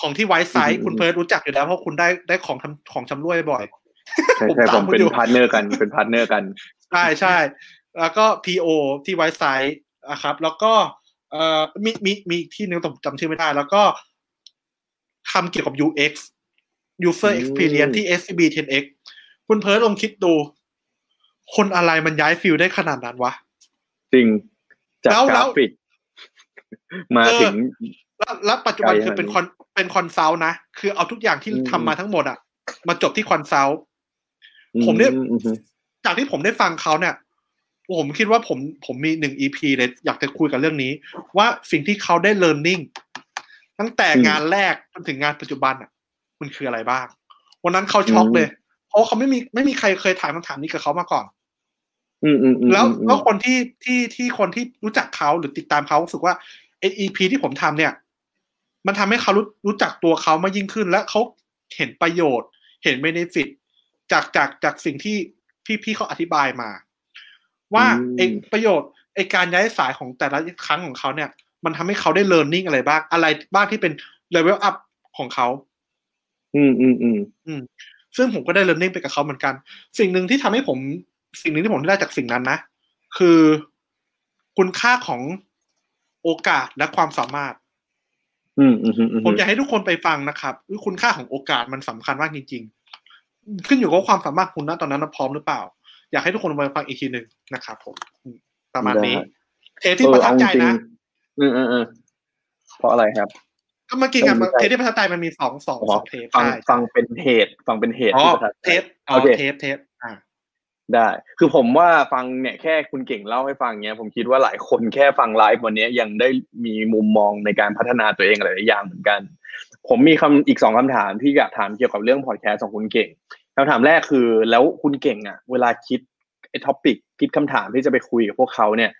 ของที่ Wisesight อืมคุณเพิร์ดรู้จักอยู่แล้วเพราะคุณได้ได้ของทำของชำร่วยบ่อยใช่ผมใช่ตามผมคุณเป็นอยู่ partner กันเป็นพาร์ทเนอร์กันใช่ใช่แล้วก็ PO ที่ Wisesight นะครับ แล้วก็เอ่อมีมีมีอีกที่นึงผมจำชื่อไม่ได้ แล้วก็ทำเกี่ยวกับ UX User อืม Experience ที่ SCB 10X คุณเพิร์ดลองคิดดู คนอะไรมันย้าย field ได้ขนาดนั้นวะ จริง จากแล้วแล้วฟิก มาเออถึง แล้วแล้วปัจจุบันไกลคือเป็น conเป็น consult นะ คือเอาทุกอย่างที่อืมทำมาทั้งหมดอะมาจบที่ consult ผมเนี่ยอืมจากที่ผมได้ฟังเขาเนี่ยผมคิดว่าผมผมมีหนึ่ง EP เลยอยากจะคุยกับเรื่องนี้ ว่าสิ่งที่เขาได้ learning ตั้งแต่งานแรกจนถึงงานปัจจุบันอะ มันคืออะไรบ้าง วันนั้นเขาช็อกเลย เพราะเขาไม่มีไม่มีใครเคยถามคำถามนี้กับเขามาก่อนอืมอืมอืมแล้วอืมแล้วคนที่ที่ที่คนที่รู้จักเขาหรือติดตามเขารู้สึกว่าไอ EP ที่ผมทำเนี่ย มันทำให้เขารู้รู้จักตัวเขามากยิ่งขึ้น และเขาเห็นประโยชน์ เห็นเบนฟิตจากจากจากสิ่งที่พี่พี่เขาอธิบายมา ว่าไอประโยชน์ไอการย้ายสายของแต่ละครั้งของเขาเนี่ย มันทำให้เขาได้ learning อะไรบ้าง อะไรบ้างที่เป็น level up ของเขาอืมอืมอืมซึ่งผมก็ได้ learning ไปกับเขาเหมือนกัน สิ่งหนึ่งที่ทำให้ผม สิ่งหนึ่งที่ผมได้จากสิ่งนั้นนะคือคุณค่าของโอกาสและความสามารถอืมอืมอืมอืม ผมอยากให้ทุกคนไปฟังนะครับว่าคุณค่าของโอกาสมันสำคัญมากจริง ๆ ขึ้นอยู่กับว่าความสามารถคุณนะตอนนั้นพร้อมหรือเปล่า อยากให้ทุกคนไปฟังอีกทีหนึ่งนะครับผมอืมประมาณนี้เทปที่ประทับใจนะเออเอาจริงๆอืมอืมอืมเพราะอะไรครับ ก็เมื่อกี้ไงเออไม่ใช่เทปที่ประทับใจมันมีสองสองอ๋อสองเทปฟังใช่ฟังเป็นเหตุ ฟังเป็นเหตุอ๋อที่ประทับใจเทปอ๋อโอเคเทปเทปอ่า ได้ คือผมว่าฟังเนี่ยแค่คุณเก่งเล่าให้ฟังเนี้ยผมคิดว่าหลายคนแค่ฟังไลฟ์วันนี้ยังได้มีมุมมองในการพัฒนาตัวเองหลายอย่างเหมือนกัน ผมมีคำอีกสองคำถามที่อยากถามเกี่ยวกับเรื่องพอดแคสต์ของคุณเก่งคำถามแรกคือ แล้วคุณเก่งอะ เวลาคิดไอ้ topic คิดคำถามที่จะไปคุยกับพวกเขาเนี่ย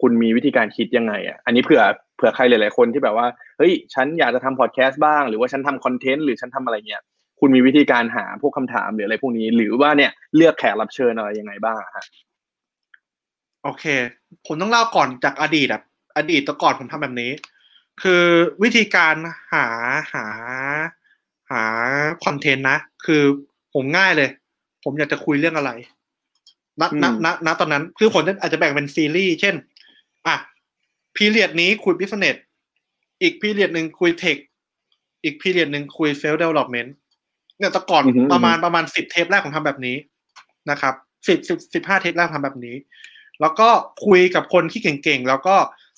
คุณมีวิธีการคิดยังไงอะอันนี้เผื่อเผื่อใครหลาย ๆ คนที่แบบว่าเฮ้ยฉันอยากจะทำพอดแคสต์บ้างหรือว่าฉันทำ content หรือฉันทำอะไรเงี้ย คุณมีวิธีการหาพวกคำถามหรืออะไรพวกนี้ หรือว่าเนี่ยเลือกแขกรับเชิญอะไรยังไงบ้างอะฮะโอเค ผมต้องเล่าก่อนจากอดีตอะอดีตแต่ก่อนผมทำแบบนี้ คือวิธีการหาหาหาคอนเทนต์นะ คือผมง่ายเลย ผมอยากจะคุยเรื่องอะไรณณณณตอนนั้น คือผมอาจจะแบ่งเป็นซีรีส์เช่น อะพีเรียดนี้คุยบิสเนสอีก period หนึ่งคุย tech อีก period หนึ่งคุย self development เนี่ยแต่ก่อนประมาณประมาณสิบเทปแรกผมทำแบบนี้นะครับสิบสิบสิบห้าเทปแรกทำแบบนี้ แล้วก็คุยกับคนที่เก่งๆ แล้วก็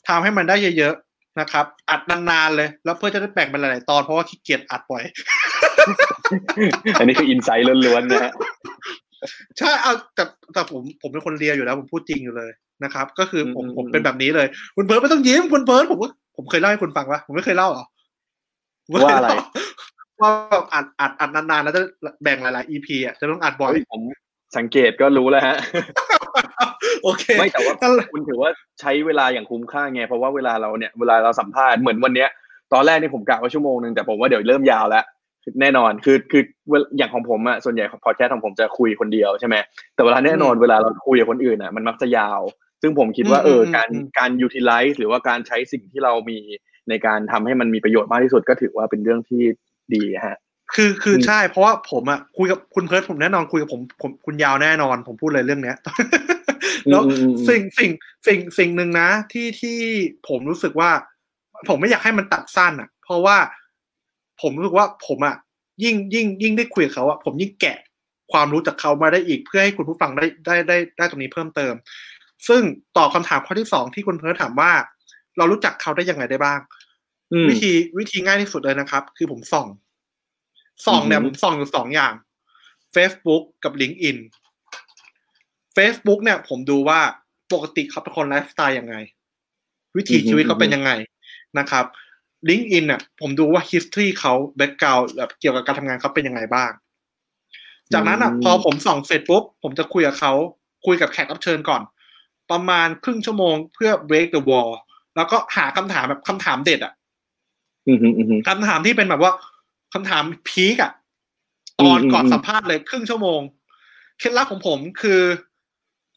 ทำให้มันได้เยอะๆนะครับ อัดนานๆเลย แล้วเพื่อจะได้แบ่งเป็นหลายๆตอนเพราะว่าขี้เกียจอัดบ่อย อันนี้คือ insight แล้วนๆนะฮะใช่เอาแต่แต่ผมผมเป็นคน real อยู่แล้วผมพูดจริงอยู่เลยนะครับ ก็คือผมผมเป็นแบบนี้เลย คุณเพิร์ดไม่ต้องยิ้มคุณเพิร์ดผมก็ผมเคยเล่าให้คุณฟังปะผมไม่เคยเล่าหรอว่าอะไร ว่าอัดอัดอัดนานๆแล้วจะแบ่งหลายๆ EP อะจะต้องอัดบ่อยผมสังเกตก็รู้แล้วฮะโอเคไม่แต่ว่าคุณถือว่าใช้เวลาอย่างคุ้มค่าไงเพราะว่าเวลาเราเนี่ยเวลาเราสัมภาษณ์เหมือนวันเนี้ย ตอนแรกนี่ผมกะว่าชั่วโมงหนึ่งแต่ผมว่าเดี๋ยวเริ่มยาวแล้วแน่นอนคือคืออย่างของผมอะส่วนใหญ่พอดแคสต์ของผมจะคุยคนเดียวใช่ไหมแต่เวลาแน่นอนเวลาเราคุยกับคนอื่นอะมันมักจะยาว ซึ่งผมคิดว่าเออการการยูทิลไลซ์หรือว่าการใช้สิ่งที่เรามีในการทำให้มันมีประโยชน์มากที่สุดก็ถือว่าเป็นเรื่องที่ ดีฮะ คือคือใช่ เพราะว่าผมอะคุยกับคุณเพิร์ดผมแน่นอนคุยกับผมผมคุณยาวแน่นอน ผมพูดเลยเรื่องเนี้ยแล้วสิ่งสิ่งสิ่งสิ่งหนึ่งนะ ที่ที่ผมรู้สึกว่า ผมไม่อยากให้มันตัดสั้นอะ เพราะว่าผมรู้สึกว่าผมอะยิ่งยิ่งยิ่งได้คุยกับเขาอะผมยิ่งแกะความรู้จากเขามาได้อีกเพื่อให้คุณผู้ฟังได้ได้ได้ได้ตรงนี้เพิ่มเติม ซึ่งตอบคาถามข้อที่สองที่คุณเพิร์ดถามว่า เรารู้จักเขาได้ยังไงได้บ้าง วิธีวิธีง่ายที่สุดเลยนะครับ คือผมส่อง ส่องเนี่ยผมส่องอยู่สองอย่าง Facebook กับ LinkedIn Facebook เนี่ย ผมดูว่าปกติเขาเป็นคนไลฟ์สไตล์ยังไง วิถีชีวิตเขาเป็นยังไงนะครับ LinkedIn เนี่ยผมดูว่า history เขา background แบบเกี่ยวกับการทำงานเขาเป็นยังไงบ้าง จากนั้นอะ พอผมส่องเสร็จปุ๊บ ผมจะคุยกับเขาคุยกับแขกรับเชิญก่อน ประมาณครึ่งชั่วโมงเพื่อ break the wall แล้วก็หาคำถามแบบคำถามเด็ดอะ คำถามที่เป็นแบบว่าคำถามพีกอะตอนก่อนสัมภาษณ์เลยครึ่งชั่วโมง เคล็ดลับของผมคือ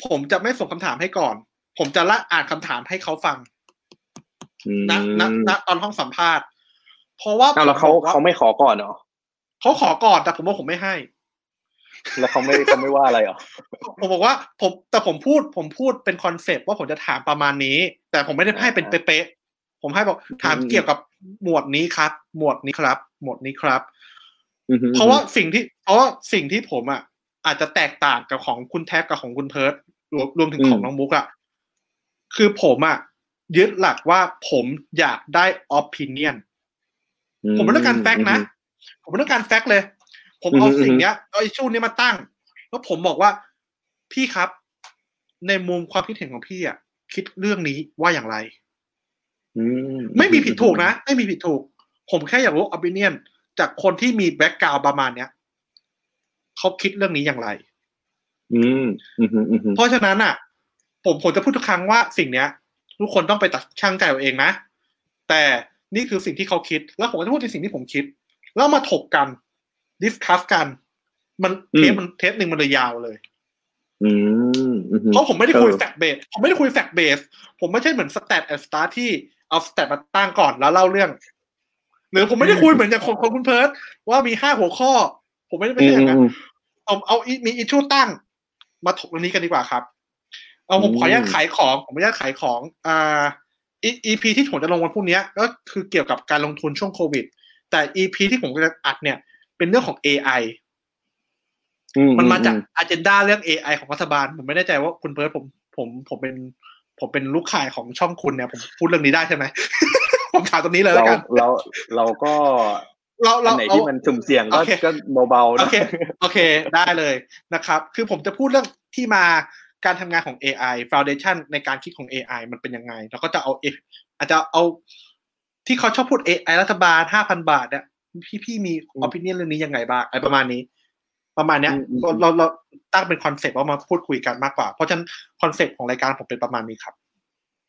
ผมจะไม่ส่งคำถามให้ก่อน ผมจะละอ่านคำถามให้เขาฟังณณณตอนห้องสัมภาษณ์ เพราะว่าแล้วเขาเขาไม่ขอก่อนเนาะเขาขอก่อนแต่ผมว่าผมไม่ให้ แล้วเขาไม่เขาไม่ว่าอะไรหรอผมบอกว่า ผมแต่ผมพูด ผมพูดเป็นคอนเซปต์ว่าผมจะถามประมาณนี้ แต่ผมไม่ได้ให้เป็นเป๊ะๆ ผมให้บอกถามเกี่ยวกับหมวดนี้ครับ หมวดนี้ครับ หมวดนี้ครับ เพราะว่าสิ่งที่เพราะว่าสิ่งที่ผมอะอาจจะแตกต่างกับของคุณแท็บกับของคุณเพิร์ดรวมรวมถึงของน้องมุกอะคือผมอะยึดหลักว่าผมอยากได้ opinion ผมไม่ต้องการแฟกต์นะ ผมไม่ต้องการแฟกต์เลย ผมเอาสิ่งเนี้ยเอาชูนี้มาตั้ง แล้วผมบอกว่าพี่ครับ ในมุมความคิดเห็นของพี่อะคิดเรื่องนี้ว่าอย่างไร ไม่มีผิดถูกนะ ไม่มีผิดถูก ผมแค่อยากรู้ opinion จากคนที่มี background ประมาณเนี้ยเขาคิดเรื่องนี้อย่างไร อืมเพราะฉะนั้นอะ ผมผมจะพูดทุกครั้งว่าสิ่งเนี้ย ทุกคนต้องไปตัดชั่งใจเอาเองนะ แต่นี่คือสิ่งที่เขาคิด แล้วผมก็จะพูดในสิ่งที่ผมคิด แล้วมาถกกัน discuss กัน มันเทปมันเทปหนึ่งมันเลยยาวเลยเพราะผมไม่ได้คุยแฟกเบสผมไม่ได้คุย fact base ผมไม่ใช่เหมือน stat and story เอา stat มาตั้งก่อนแล้วเล่าเรื่อง หรือผมไม่ได้คุยเหมือนอย่างของคุณเพิร์ดว่ามีห้าหัวข้อ ผมไม่ได้ไม่ใช่อย่างนั้นเอาเอามี issue ตั้ง มาถกเรื่องนี้กันดีกว่าครับ เอาผมขออนุญาตขายของผมขออนุญาตขายของอ่า EP ที่ผมจะลงวันพรุ่งนี้ก็คือเกี่ยวกับการลงทุนช่วงโควิด แต่ EP ที่ผมจะอัดเนี่ย เป็นเรื่องของ AI มันมาจาก agenda เรื่อง AI ของรัฐบาล ผมไม่แน่ใจว่าคุณเพิร์ดผมผมผมเป็น ผมเป็นลูกขายของช่องคุณเนี่ยผมพูดเรื่องนี้ได้ใช่ไหมผมถามตรงนี้เลยแล้วกันเราเราก็เราเราไหนที่มันสุ่มเสี่ยงก็ก็เบาๆโอเคโอเคได้เลยนะครับ คือผมจะพูดเรื่องที่มาการทำงานของ AI foundation ในการคิดของ AI มันเป็นยังไงแล้วก็จะเอาอาจจะเอาที่เขาชอบพูด AI รัฐบาลห้าพันบาทเนี่ยพี่พี่มี opinion เรื่องนี้ยังไงบ้างไอ้ประมาณนี้ ประมาณเนี้ยเราเราตั้งเป็น concept ว่ามาพูดคุยกันมากกว่า เพราะฉะนั้น concept ของรายการผมเป็นประมาณนี้ครับ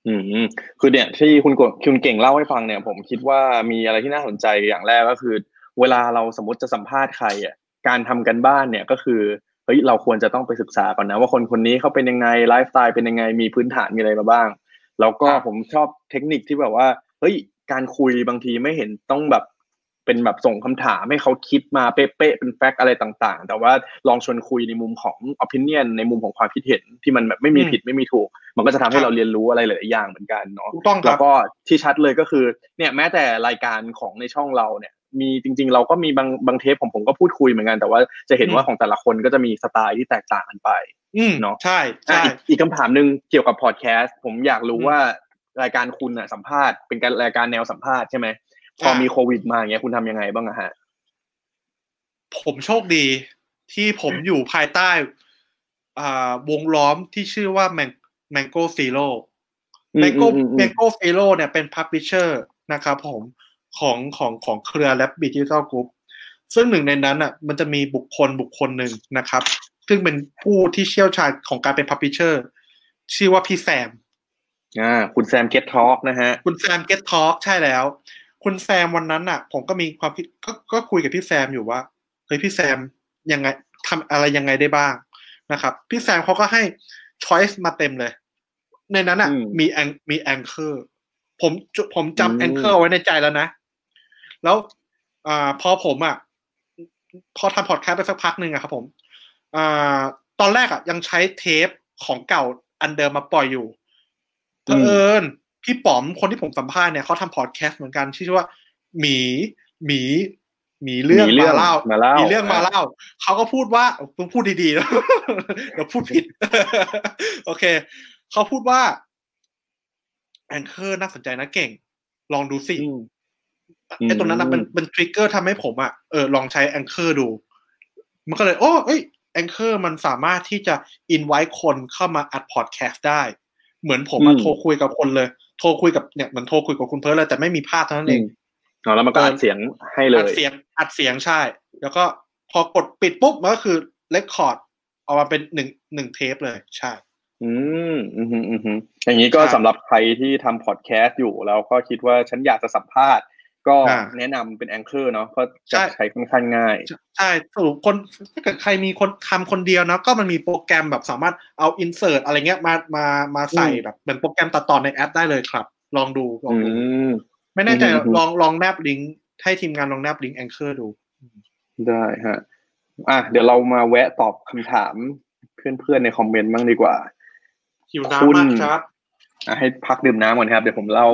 อืมคือเนี่ยที่คุณคุณเก่งเล่าให้ฟังเนี่ย ผมคิดว่ามีอะไรที่น่าสนใจอย่างแรกก็คือ เวลาเราสมมติจะสัมภาษณ์ใครอะการทำการบ้านเนี่ยก็คือเฮ้ยเราควรจะต้องไปศึกษาก่อนนะ ว่าคนคนนี้เขาเป็นยังไงไลฟ์สไตล์เป็นยังไงมีพื้นฐานมีอะไรมาบ้าง แล้วก็ผมชอบเทคนิคที่แบบว่าเฮ้ยการคุยบางทีไม่เห็นต้องแบบ เป็นแบบส่งคำถามให้เขาคิดมาเป๊ะๆเป็นแฟกต์อะไรต่างๆ แต่ว่าลองชวนคุยในมุมของ opinion ในมุมของความคิดเห็นที่มันแบบไม่มีผิดไม่มีถูก มันก็จะทำให้เราเรียนรู้อะไรหลายๆอย่างเหมือนกันเนาะถูกต้องคแล้รัวบก็ที่ชัดเลยก็คือเนี่ยแม้แต่รายการของในช่องเราเนี่ยมีจริง ๆ เราก็มีบางบางเทปของผมก็พูดคุยเหมือนกัน แต่ว่าจะเห็นว่าของแต่ละคนก็จะมีสไตล์ที่แตกต่างกันไปอืมเนาะใช่อะใช่อีกอีกคำถามหนึ่งเกี่ยวกับพอดแคสต์ผมอยากรู้อืมว่ารายการคุณอะสัมภาษณ์เป็นการรายการแนวสัมภาษณ์ใช่ไหม พออ่ามีมีโควิดมาอย่างเงี้ยคุณทำยังไงบ้างอะฮะ ผมโชคดีที่ผมอยู่ภายใต้อ่าวงล้อมที่ชื่อว่า Mango Zero อืม Mango อืมอืม Mango Zero เนี่ยเป็น Publisher นะครับผมของของของเครือ Lab Digital Group ซึ่งหนึ่งในนั้นอะมันจะมีบุคคลบุคคลหนึ่งนะครับ ซึ่งเป็นผู้ที่เชี่ยวชาญของการเป็น Publisher ชื่อว่าพี่แซมอ่าคุณแซม Get Talk นะฮะ คุณแซม Get Talk ใช่แล้ว คุณแซมวันนั้นอะ ผมก็มีความคิดก็ก็คุยกับพี่แซมอยู่ว่าเฮ้ยพี่แซมยังไงทำอะไรยังไงได้บ้างนะครับ พี่แซมเขาก็ให้ choice มาเต็มเลย ในนั้นอะอืมมี An มี Anchor ผมจุผมอืมจำ Anchor ไว้ในใจแล้วนะ แล้วอ่าพอผมอะ พอทำพอดแคสต์ไปสักพักหนึ่งอะครับผมอ่าตอนแรกอะ ยังใช้เทปของเก่าอันเดิมมาปล่อยอยู่เผอิญ พี่ป๋อมคนที่ผมสัมภาษณ์เนี่ยเขาทำพอดแคสต์เหมือนกันที่ชื่อว่า หมีหมีหมีเรื่องมีเรื่องมาเล่ามาเล่ามีเรื่องมาเล่าเขาก็พูดว่าต้องพูดดีๆนะเดี๋ยวพูดผิด โอเคเขาพูดว่า Anchor น่าสนใจนะเก่ง ลองดูสิอืมไอ้ตรงนั้นนะอืมเป็นเป็น trigger ทำให้ผมอะเออลองใช้ Anchor ดู มันก็เลย โอ้เอ้ย Anchor มันสามารถที่จะ invite คนเข้ามาอัดพอดแคสต์ได้ เหมือนผมมาโทรคุยกับคนเลย โทรคุยกับเนี่ยเหมือนโทรคุยกับคุณเพิร์ลเลยแต่ไม่มีภาพเท่านั้นเองอ๋อแล้วมันก็อัดเสียงให้เลอัดยเสียงอัดเสียงใช่ แล้วก็พอกดปิดปุ๊บมันก็คือ record ออกมาเป็นหนึ่งหนึ่งเทปเลยใช่ อืมอืมอืมอืมอืมอย่างนี้ก็ใช่สำหรับใครที่ทำพอดแคสต์อยู่แล้วก็คิดว่าฉันอยากจะสัมภาษณ์ ก็อ่าแนะนำเป็น Anchor เนาะก็จะใช่ใช้ค่อนข้างง่าย ใช่สรุปคนถ้าเกิดใครมีคนทำคนเดียวนะก็มันมีโปรแกรมแบบสามารถเอา insert อะไรเงี้ยมามามาใส่อืมแบบเป็นโปรแกรมตัดต่อในแอปได้เลยครับ ลองดูลองอืดูมไม่แน่ใจอืมอืมลองลองแนบลิงก์ให้ทีมงานลองแนบลิงก์ Anchor ดู ได้ฮะอะเดี๋ยวเรามาแวะตอบคำถามเพื่อนๆในคอมเมนต์บ้างดีกว่าหิวคุณน้ำมากครับอะให้พักดื่มน้ำก่อนครับ เดี๋ยวผมเล่า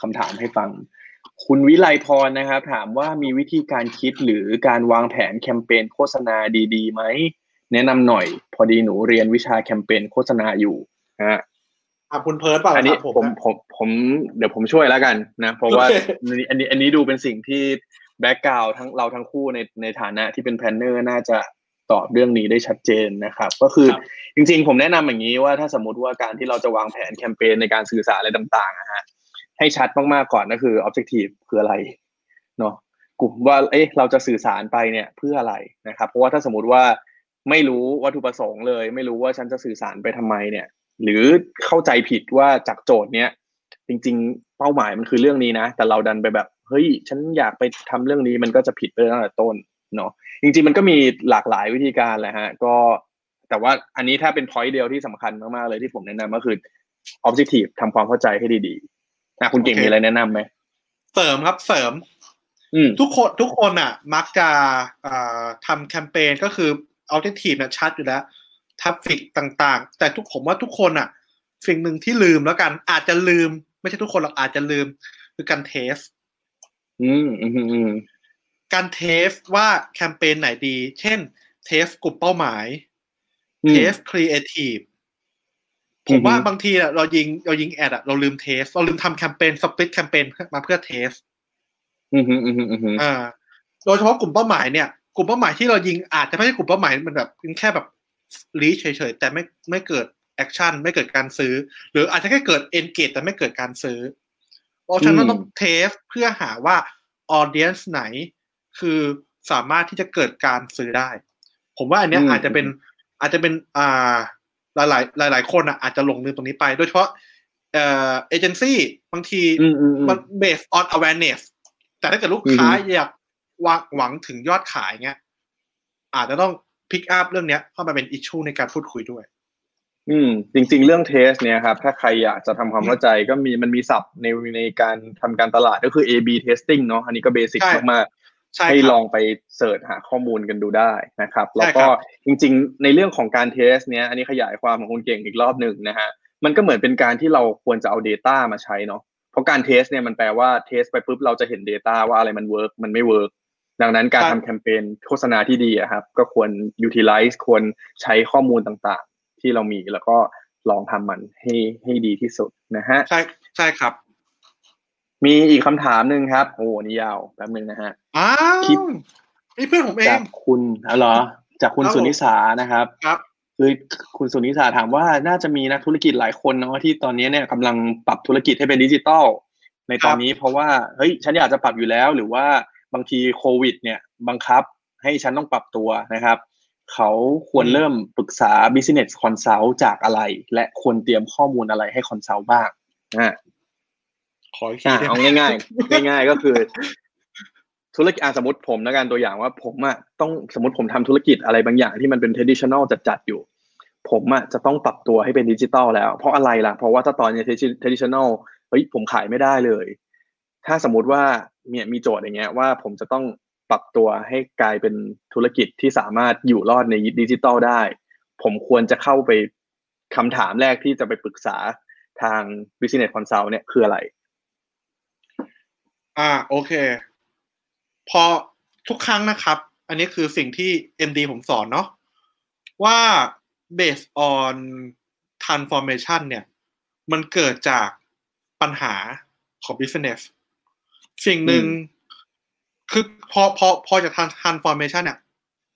คำถามให้ฟัง คุณวิไลพรนะครับ ถามว่ามีวิธีการคิดหรือการวางแผนแคมเปญโฆษณาดีๆไหมแนะนำหน่อย พอดีหนูเรียนวิชาแคมเปญโฆษณาอยู่ฮะอะคุณเพิร์ดเปล่าอันนี้ครับผมผมผมผมเดี๋ยวผมช่วยแล้วกันนะเพราะว่าโอเคอันนี้อันนี้อันนี้ดูเป็นสิ่งที่ background ทั้งเราทั้งคู่ในในฐานะที่เป็น planner น่าจะตอบเรื่องนี้ได้ชัดเจนนะครับ ก็คือครับจริงๆ ผมแนะนำอย่างนี้ว่าถ้าสมมติว่าการที่เราจะวางแผนแคมเปญในการสื่อสารอะไรต่างๆอะฮะ ให้ชัดมากๆก่อนก็คือ objective คืออะไรเนาะกลุ่มว่าเอ๊ะเราจะสื่อสารไปเนี่ยเพื่ออะไรนะครับ เพราะว่าถ้าสมมติว่าไม่รู้วัตถุประสงค์เลย ไม่รู้ว่าฉันจะสื่อสารไปทำไมเนี่ย หรือเข้าใจผิดว่าจากโจทย์เนี้ยจริง ๆ เป้าหมายมันคือเรื่องนี้นะ แต่เราดันไปแบบเฮ้ยฉันอยากไปทำเรื่องนี้มันก็จะผิดไปตั้งแต่ต้นเนาะจริง ๆ มันก็มีหลากหลายวิธีการแหละฮะก็แต่ว่าอันนี้ถ้าเป็น point เดียวที่สำคัญมากๆเลยที่ผมแนะนำก็คือ objective ทำความเข้าใจให้ดี ๆนะคุณเก่งโอเคมีอะไรแนะนำไหมเสริมครับเสริมอืมทุกคนทุกคนอะ มักจะอ่าทำแคมเปญก็คือเอาที่ทีมเนี่ยชัดอยู่แล้วทัฟฟิกต่างๆ แต่ทุกผมว่าทุกคนอะสิ่งหนึ่งที่ลืมแล้วกัน อาจจะลืม ไม่ใช่ทุกคนหรอกอาจจะลืม คือการ test อืมอืมอืมอืมการ test ว่าแคมเปญไหนดี เช่น test กลุ่มเป้าหมายอืม test creative ผมว่าอือฮึบางทีอะเรายิงเรายิง ad อะเราลืม test เราลืมทำแคมเปญ split แคมเปญมาเพื่อ test อืมอืมอืมอืมอืมอ่าโดยเฉพาะกลุ่มเป้าหมายเนี่ยกลุ่มเป้าหมายที่เรายิงอาจจะไม่ใช่กลุ่มเป้าหมายมันแบบเป็นแค่แบบ reach เฉยๆแต่ไม่ไม่เกิด action ไม่เกิดการซื้อ หรืออาจจะแค่เกิด engage แต่ไม่เกิดการซื้อเพราะฉะนั้นต้อง test เพื่อหาว่า audience ไหน คือสามารถที่จะเกิดการซื้อได้ ผมว่าอันเนี้ยอาจจะเป็นอาจจะเป็นอ่า หลายหลายๆหลายๆคนอะอาจจะหลงลืมตรงนี้ไป โดยเฉพาะเอ่อเอเจนซี่บางทีอืมอืมอืมมัน based on awareness แต่ถ้าเกิดลูกค้าอยากหวังหวังถึงยอดขายเงี้ย อาจจะต้อง pick up เรื่องเนี้ย เข้ามาเป็น issue ในการพูดคุยด้วย อืม จริง ๆ เรื่อง test เนี่ยครับ ถ้าใครอยากจะทำความเข้าใจก็มีมันมีศัพท์ในในการทำการตลาดก็คือ A/B testing เนาะอันนี้ก็ basic ใช่มากๆ ใช่ให้ครับลองไป search หาข้อมูลกันดูได้นะครับใช่แล้วคก็รับก็จริงๆ ในเรื่องของการ test เนี้ยอันนี้ขยายความของคุณเก่งอีกรอบหนึ่งนะฮะมันก็เหมือนเป็นการที่เราควรจะเอา Data มาใช้เนาะเพราะการ test เนี่ยมันแปลว่า test ไปปุ๊บเราจะเห็น Data ว่าอะไรมัน work มันไม่ work ดังนั้นการใช่ทำแคมเปญโฆษณาที่ดีอะครับ ก็ควร utilize ควรใช้ข้อมูลต่างๆ ที่เรามีแล้วก็ลองทำมันให้ให้ดีที่สุดนะฮะใช่ใช่ครับ มีอีกคำถามหนึ่งครับ โอ้นี่ยาวแป๊บนึงนะฮะ อ้าวคิดนี่เพื่อนผมเอจากงคุณอ๋อเหรอ จากคุณครับผมสุนิสานะครับ ครับคือคุณสุนิสาถามว่าน่าจะมีนักธุรกิจหลายคนเนาะที่ตอนนี้เนี่ยกำลังปรับธุรกิจให้เป็นดิจิตอลในตอนนี้เพราะว่าเฮ้ยฉันอยากจะปรับอยู่แล้ว หรือว่าบางทีโควิด เนี่ยบังคับให้ฉันต้องปรับตัวนะครับ เขาควรอืมเริ่มปรึกษา business consult จากอะไร และควรเตรียมข้อมูลอะไรให้ consult บ้างอ่าขออีกทีอะได้ไหมเอาง่ายๆง่าย ๆ ก็คือ ธุรกิจอสมมติผมแล้วกันตัวอย่างว่าผมอะต้องสมมติผมทำธุรกิจอะไรบางอย่างที่มันเป็น traditional จัดๆอยู่ ผมอะจะต้องปรับตัวให้เป็นดิจิตอลแล้ว เพราะอะไรล่ะ เพราะว่าถ้าตอนนี้ traditional เฮ้ยผมขายไม่ได้เลย ถ้าสมมติว่าเนี่ยมีโจทย์อย่างเงี้ยว่าผมจะต้องปรับตัวให้กลายเป็นธุรกิจที่สามารถอยู่รอดในดิจิตอลได้ ผมควรจะเข้าไปคำถามแรกที่จะไปปรึกษาทาง business consult เนี่ยคืออะไร อ่าโอเค พอทุกครั้งนะครับ อันนี้คือสิ่งที่ MD ผมสอนเนาะว่า based on transformation เนี่ย มันเกิดจากปัญหาของ business สิ่งหนึ่งอืมคือพอพอพอจาก trans- transformation เนี่ย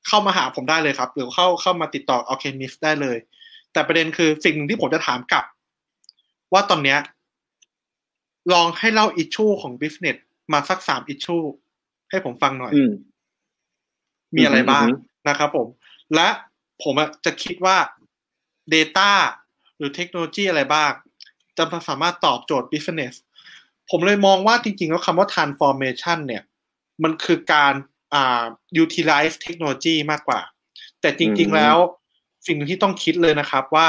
เข้ามาหาผมได้เลยครับ หรือเข้าเข้ามาติดต่อ Alchemist ได้เลย แต่ประเด็นคือสิ่งหนึ่งที่ผมจะถามกลับ ว่าตอนเนี้ยลองให้เล่าอิชชูของ business มาสักสามอิชชู ให้ผมฟังหน่อยอืมมีอะไรบ้างอือฮึนะครับผม และผมอะจะคิดว่า Data หรือเทคโนโลยีอะไรบ้าง จะสามารถตอบโจทย์ business ผมเลยมองว่าจริงๆ แล้วคำว่า transformation เนี่ย มันคือการอ่า utilize เทคโนโลยีมากกว่า แต่จริงๆ แล้ว สิ่งหนึ่งที่ต้องคิดเลยนะครับว่า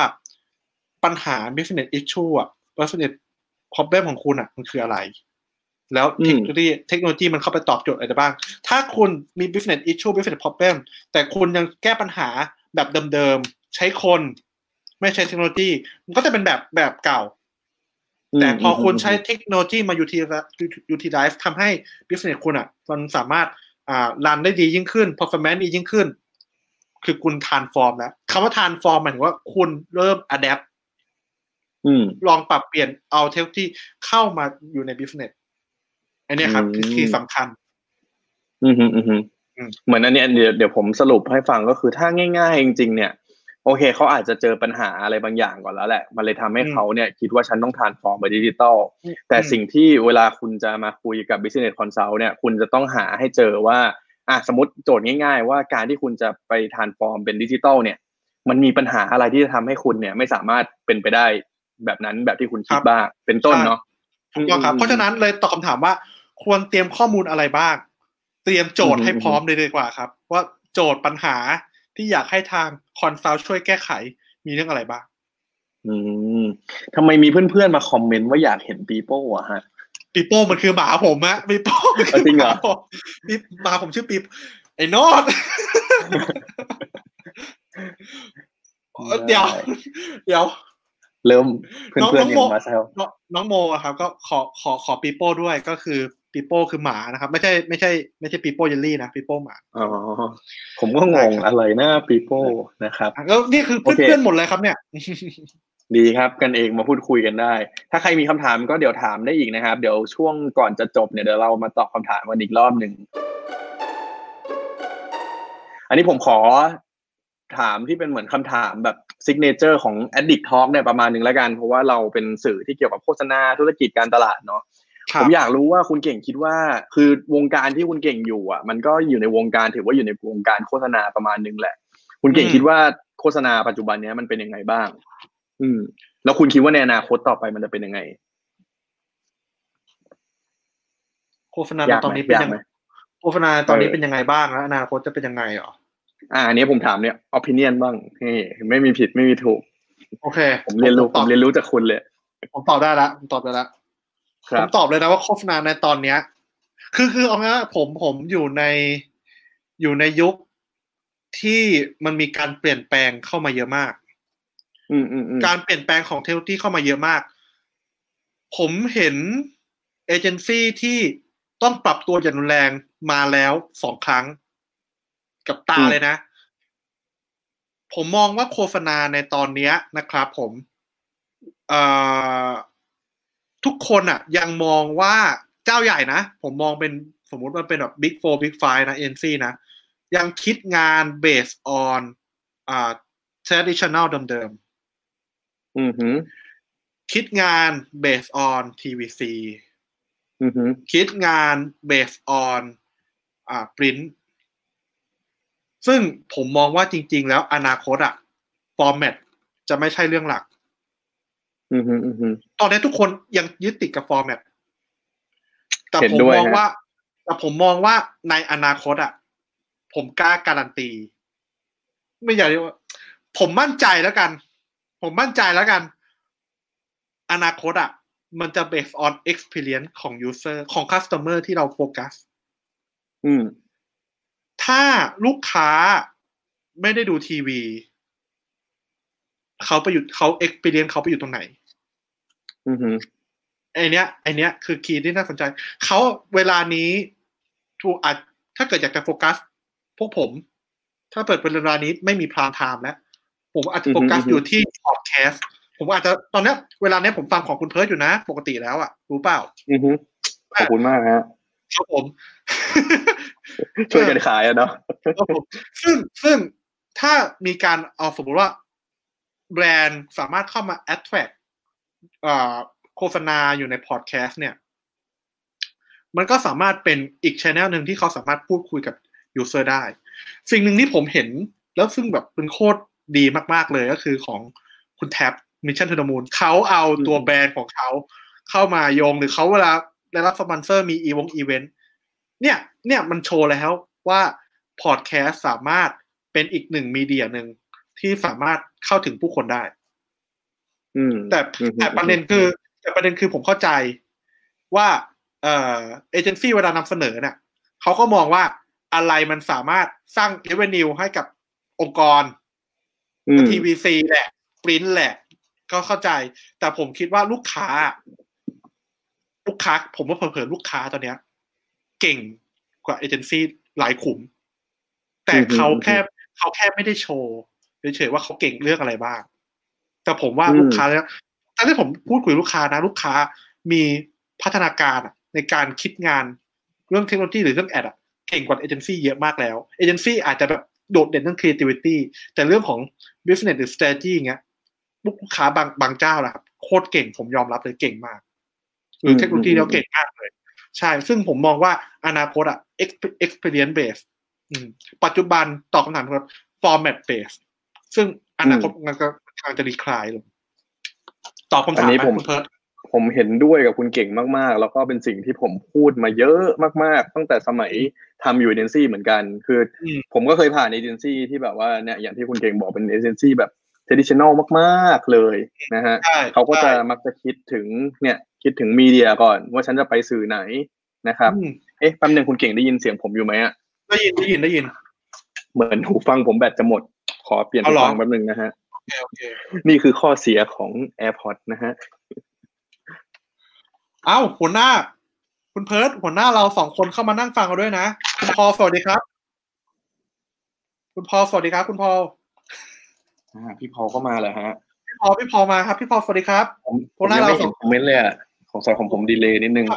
ปัญหา business issue อะ business problem ของคุณอะมันคืออะไร แล้วเทคโนโลยีเทคโนโลยีมันเข้าไปตอบโจทย์อะไรได้บ้าง ถ้าคุณมี business issue business problem แต่คุณยังแก้ปัญหาแบบเดิมๆ ใช้คน ไม่ใช้เทคโนโลยี มันก็จะเป็นแบบแบบเก่า แต่พอคุณใช้เทคโนโลยีมา utilize utilize ทำให้ business คุณอะ มันสามารถอ่ารันได้ดียิ่งขึ้น performance ดียิ่งขึ้น คือคุณ transform แล้วคำว่า transform หมายถึงว่าคุณเริ่ม adapt อืมลองปรับเปลี่ยนเอาเทคโนโลยีเข้ามาอยู่ใน business อันเนี้ยครับคืออืมที่สำคัญ อืมฮึอืมฮึอืมเหมือนอันเนี้ยเดี๋ยวเดี๋ยวผมสรุปให้ฟังก็คือถ้าง่าย ๆ จริง ๆ เนี่ย โอเคเขาอาจจะเจอปัญหาอะไรบางอย่างก่อนแล้วแหละ มันเลยทำให้อืมเขาเนี่ยคิดว่าฉันต้อง transform ไปดิจิตอลแต่อืมสิ่งที่เวลาคุณจะมาคุยกับ business consult เนี่ย คุณจะต้องหาให้เจอว่าอะสมมติโจทย์ง่าย ๆ ว่าการที่คุณจะไป transform เป็นดิจิตอลเนี่ย มันมีปัญหาอะไรที่จะทำให้คุณเนี่ย ไม่สามารถเป็นไปได้แบบนั้นแบบที่คุณคิดบ้างเป็นต้นเนาะถูกต้องครับเพราะฉะนั้นเลยตอบคำถามว่า ควรเตรียมข้อมูลอะไรบ้าง เตรียมโจทย์ให้พร้อมเลยดีกว่าครับ ว่าโจทย์ปัญหาที่อยากให้ทาง consult ช่วยแก้ไขมีเรื่องอะไรบ้าง อืมทำไมมีเพื่อนๆมาคอมเมนต์ว่าอยากเห็นปีโป้อะฮะปีโป้มันคือหมาผมฮะปีโป้มันคืเอาจริงเหรอมาผมปีหมาผมชื่อปีไอ้โนอดเดี๋ยวเดี๋ยว เริ่มเพื่น้องอนน้ๆองยัโมงมาแซวน้องน้องโมอะครับ ก็ขอขอขอปีโป้ด้วยก็คือ ปีโป้คือหมานะครับ ไม่ใช่ไม่ใช่ไม่ใช่ปีโป้เยลลี่นะปีโป้หมาอ๋อผมก็งงได้ครับอะไรนะปีโป้นะครับอะแล้วนี่คือเพื่อนโอเคเพื่อนหมดเลยครับเนี่ย ดีครับกันเองมาพูดคุยกันได้ ถ้าใครมีคำถามก็เดี๋ยวถามได้อีกนะครับ เดี๋ยวช่วงก่อนจะจบเนี่ยเดี๋ยวเรามาตอบคำถามกันอีกรอบหนึ่งอันนี้ผมขอถามที่เป็นเหมือนคำถามแบบซิกเนเจอร์ของ Addict Talk เนี่ยประมาณหนึ่งแล้วกัน เพราะว่าเราเป็นสื่อที่เกี่ยวกับโฆษณาธุรกิจการตลาดเนาะ ผมอยากรู้ว่าคุณเก่งคิดว่า คือวงการที่คุณเก่งอยู่อะ มันก็อยู่ในวงการถือว่าอยู่ในวงการโฆษณาประมาณนึงแหละ คุณเก่งอืมคิดว่าโฆษณาปัจจุบันเนี้ยมันเป็นยังไงบ้าง อืม แล้วคุณคิดว่าในอนาคตต่อไปมันจะเป็นยังไง โฆษณายากไหมตอนนี้เป็นยากยังไหมโฆษณาตอนนี้เออเป็นยังไงบ้างแล้วอนาคตจะเป็นยังไงเหรออ่าอันนี้ผมถามเนี่ย opinion บ้างเฮ้ไม่มีผิดไม่มีถูก โอเค ผมเรียนรู้ตผอบมเรียนรู้จากคุณเลย ผมตอบได้ละผมตอบได้ละค ผรัมบตอบเลยนะว่าโฆษณาในตอนเนี้ย คือคือเอางี้ว่าผมผมอยู่ในอยู่ในยุคที่มันมีการเปลี่ยนแปลงเข้ามาเยอะมากอืมอืมอืมการเปลี่ยนแปลงของเทคโนโลยีเข้ามาเยอะมาก ผมเห็นเอเจนซี่ที่ต้องปรับตัวอย่างรุนแรงมาแล้วสองครั้ง กับตาเลยนะ ผมมองว่าโฆษณาในตอนเนี้ยนะครับ ผมเอ่อ ทุกคนอะ ยังมองว่าเจ้าใหญ่นะ ผมมองเป็นสมมุติมันเป็นแบบ Big Four Big Five นะ NC นะ ยังคิดงาน based on อ่า traditional เดิมอืมฮึๆคิดงาน based on TVC อืมฮึคิดงาน based on อ่า print ซึ่งผมมองว่าจริง ๆ แล้วอนาคตอะ format จะไม่ใช่เรื่องหลักอืมฮึอืมฮึ ตอนนี้ทุกคนยังยึดติดกับ format แต่เห็นผมด้วยมองฮะว่า แต่ผมมองว่าในอนาคตอะผมกล้าการันตี ไม่อยากเรียกว่าผมมั่นใจแล้วกัน ผมมั่นใจแล้วกัน อนาคตอะมันจะ based on experience ของ user ของ customer ที่เราโฟกัส อืม ถ้าลูกค้าไม่ได้ดูทีวี เขาไปอยู่เขา experience เขาไปอยู่ตรงไหน อืมฮึไอเนี้ยไอเนี้ยคือ key ที่น่าสนใจ เขาเวลานี้ถูกอาจถ้าเกิดอยากจะโฟกัส พวกผม ถ้าเปิดเป็นเวลานี้ไม่มี prime time แล้ว ผมอาจจะโฟกัสอยู่ที่พอดแคสต์ผมอาจจะตอนเนี้ยเวลาเนี้ยผมฟังของคุณเพิร์ดอยู่นะ ปกติแล้วอะรู้เปล่า อืมฮึขอบคุณมากฮะครับผม ช่วยกันขายอะเนาะครับผมซึ่งซึ่งถ้ามีการเอาสมมติว่า แบรนด์สามารถเข้ามา attract โฆษณาอยู่ในพอดแคสต์เนี่ย มันก็สามารถเป็นอีกช channel หนึ่งที่เขาสามารถพูดคุยกับ user ได้ สิ่งหนึ่งที่ผมเห็นแล้วซึ่งแบบเป็นโคตรดีมากๆเลยก็คือของคุณแท็บ Mission to the Moon เขาเอาตัวแบรนด์ของเขาเข้ามาโยงหรือเขาเวลาได้รับสปอนเซอร์มีอีวงอีเวนต์เนี่ย เนี่ยมันโชว์แล้วว่าพอดแคสต์สามารถเป็นอีกหนึ่งมีเดียหนึ่ง ที่สามารถเข้าถึงผู้คนได้ อืม แต่อืมแต่ประเด็นคือ แต่ประเด็นคือผมเข้าใจว่าเอ่อเอเจนซี่เวลานำเสนอเนี่ยเขาก็มองว่าอะไรมันสามารถสร้าง revenue ให้กับองค์กรอืม TVC แหละปริ้นแหละ ก็เข้าใจ แต่ผมคิดว่าลูกค้า ลูกค้า ผมว่าเผลอๆลูกค้าตอนเนี้ย เก่งกว่าเอเจนซี่หลายขุม แต่เขาแค่เขาแค่ไม่ได้โชว์ เฉยๆว่าเขาเก่งเรื่องอะไรบ้าง แต่ผมว่าลูกค้าแล้วถ้าที่ผมพูดคุยกับลูกค้านะ ลูกค้ามีพัฒนาการอะในการคิดงานเรื่องเทคโนโลยีหรือเรื่องแอดอะเก่งกว่าเอเจนซี่เยอะมากแล้วเอเจนซี่อาจจะแบบโดดเด่นเรื่อง creativity แต่เรื่องของ business หรือ strategy อย่างเงี้ยลูกค้าบางบางเจ้าแหละครับโคตรเก่งผมยอมรับเลยเก่งมาก หรือเทคโนโลยีแล้วเก่งมากเลย ใช่ ซึ่งผมมองว่าอนาคตอะ exp- experience base อืมปัจจุบันตอบคำถามครับ format base ซึ่งอนาคตมันก็กำลังจะดีคลายลงตอบคำอัถามนนี้ไหมผมคุณเพิร์ดผมเห็นด้วยกับคุณเก่งมากๆ แล้วก็เป็นสิ่งที่ผมพูดมาเยอะมาก ๆ ตั้งแต่สมัยทำอยู่เอเจนซี่เหมือนกัน คืออมผมก็เคยผ่านเอเจนซี่ที่แบบว่าเนี่ยอย่างที่คุณเก่งบอกเป็นเอเจนซี่แบบ traditional มากๆเลยนะฮะใช่เขาก็จะใช่มักจะคิดถึงเนี่ยคิดถึงมีเดียก่อนว่าฉันจะไปสื่อไหนนะครับอืมเอ๊ะแป๊บนึงคุณเก่งได้ยินเสียงผมอยู่ไหมอะได้ยินได้ยินได้ยิน เหมือนหูฟังผมแบตจะหมด ขอเปลี่ยนเอาหูเหรอฟังแป๊บนึงนะฮะโอเคโอเคนี่คือข้อเสียของ AirPods นะฮะเอ้าหัวหน้า คุณเพิร์ดหัวหน้าเราสองคนเข้ามานั่งฟังเราด้วยนะคุณพอลสวัสดีครับ คุณพอลสวัสดีครับ คุณพอลอ่าพี่พอลก็มาเหรอฮะพี่พอลพี่พอลมาครับ พี่พอลสวัสดีครับผมพวกหน้าเรายังไม่เห็นคอมเมนต์เลยอะของสายของผม delay นิดนึง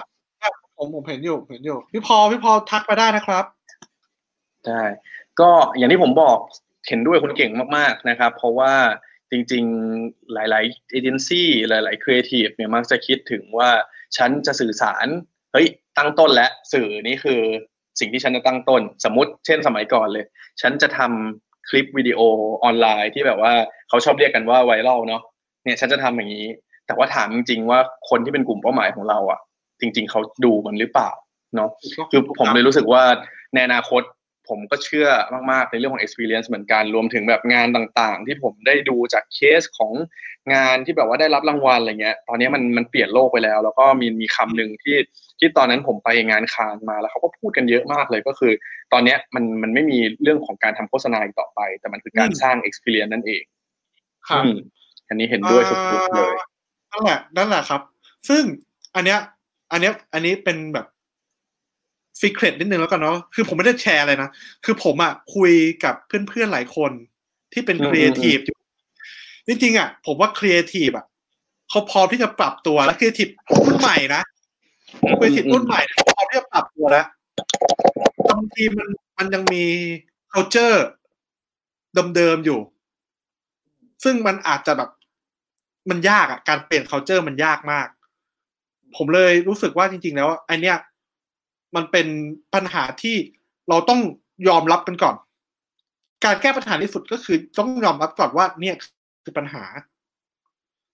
ผมผมเห็นอยู่เห็นอยู่ พี่พอลพี่พอลทักไปได้นะครับใช่ก็อย่างที่ผมบอก เห็นด้วยคุณเก่งมากๆนะครับ เพราะว่าจริงๆหลายๆเอเจนซี่หลายๆครีเอทีฟเนี่ยมักจะคิดถึงว่าฉันจะสื่อสารเฮ้ยตั้งต้นและสื่อนี่คือสิ่งที่ฉันจะตั้งต้น สมมติเช่นสมัยก่อนเลย ฉันจะทำคลิปวิดีโอออนไลน์ที่แบบว่าเขาชอบเรียกกันว่าไวรัลเนาะเนี่ยฉันจะทำอย่างนี้ แต่ว่าถามจริงๆว่าคนที่เป็นกลุ่มเป้าหมายของเราอะ จริง ๆเขาดูมันหรือเปล่าเนาะคือผมเลยรู้สึกว่าในอนาคต ผมก็เชื่อมาก ๆ ในเรื่องของ experience เหมือนกัน รวมถึงแบบงานต่างๆ ที่ผมได้ดูจากเคสของงานที่แบบว่าได้รับรางวัลอะไรเงี้ย ตอนนี้มันมันเปลี่ยนโลกไปแล้ว แล้วก็มีมีคำหนึ่งที่ที่ตอนนั้นผมไปงาน Cannes มาแล้วเขาก็พูดกันเยอะมากเลยก็คือ ตอนนี้มันมันไม่มีเรื่องของการทำโฆษณาอีกต่อไป แต่มันคือการสร้าง experience นั่นเองครับอืมอันนี้เห็นด้วยสุดๆเลยนั่นแหละนั่นแหละครับ ซึ่งอันเนี้ยอันเนี้ยอันนี้เป็นแบบ secret นิดนึงแล้วกันเนาะคือผมไม่ได้แชร์อะไรนะ คือผมอะคุยกับเพื่อนๆหลายคนที่เป็นอืมครีเอทีฟอยู่จริงๆอะ ผมว่าครีเอทีฟอะเขาพร้อมที่จะปรับตัวและครีเอทีฟรุ่นใหม่นะครีเอทีฟรุ่นใหม่เนี่ยเขาพร้อมที่จะปรับตัวแล้วบางทีมันมันยังมี culture เดิมๆอยู่ ซึ่งมันอาจจะแบบมันยากอะการเปลี่ยน culture มันยากมาก ผมเลยรู้สึกว่าจริง ๆ แล้วไอเนี้ย มันเป็นปัญหาที่เราต้องยอมรับกันก่อน การแก้ปัญหาที่สุดก็คือต้องยอมรับก่อนว่า เนี่ยคือปัญหา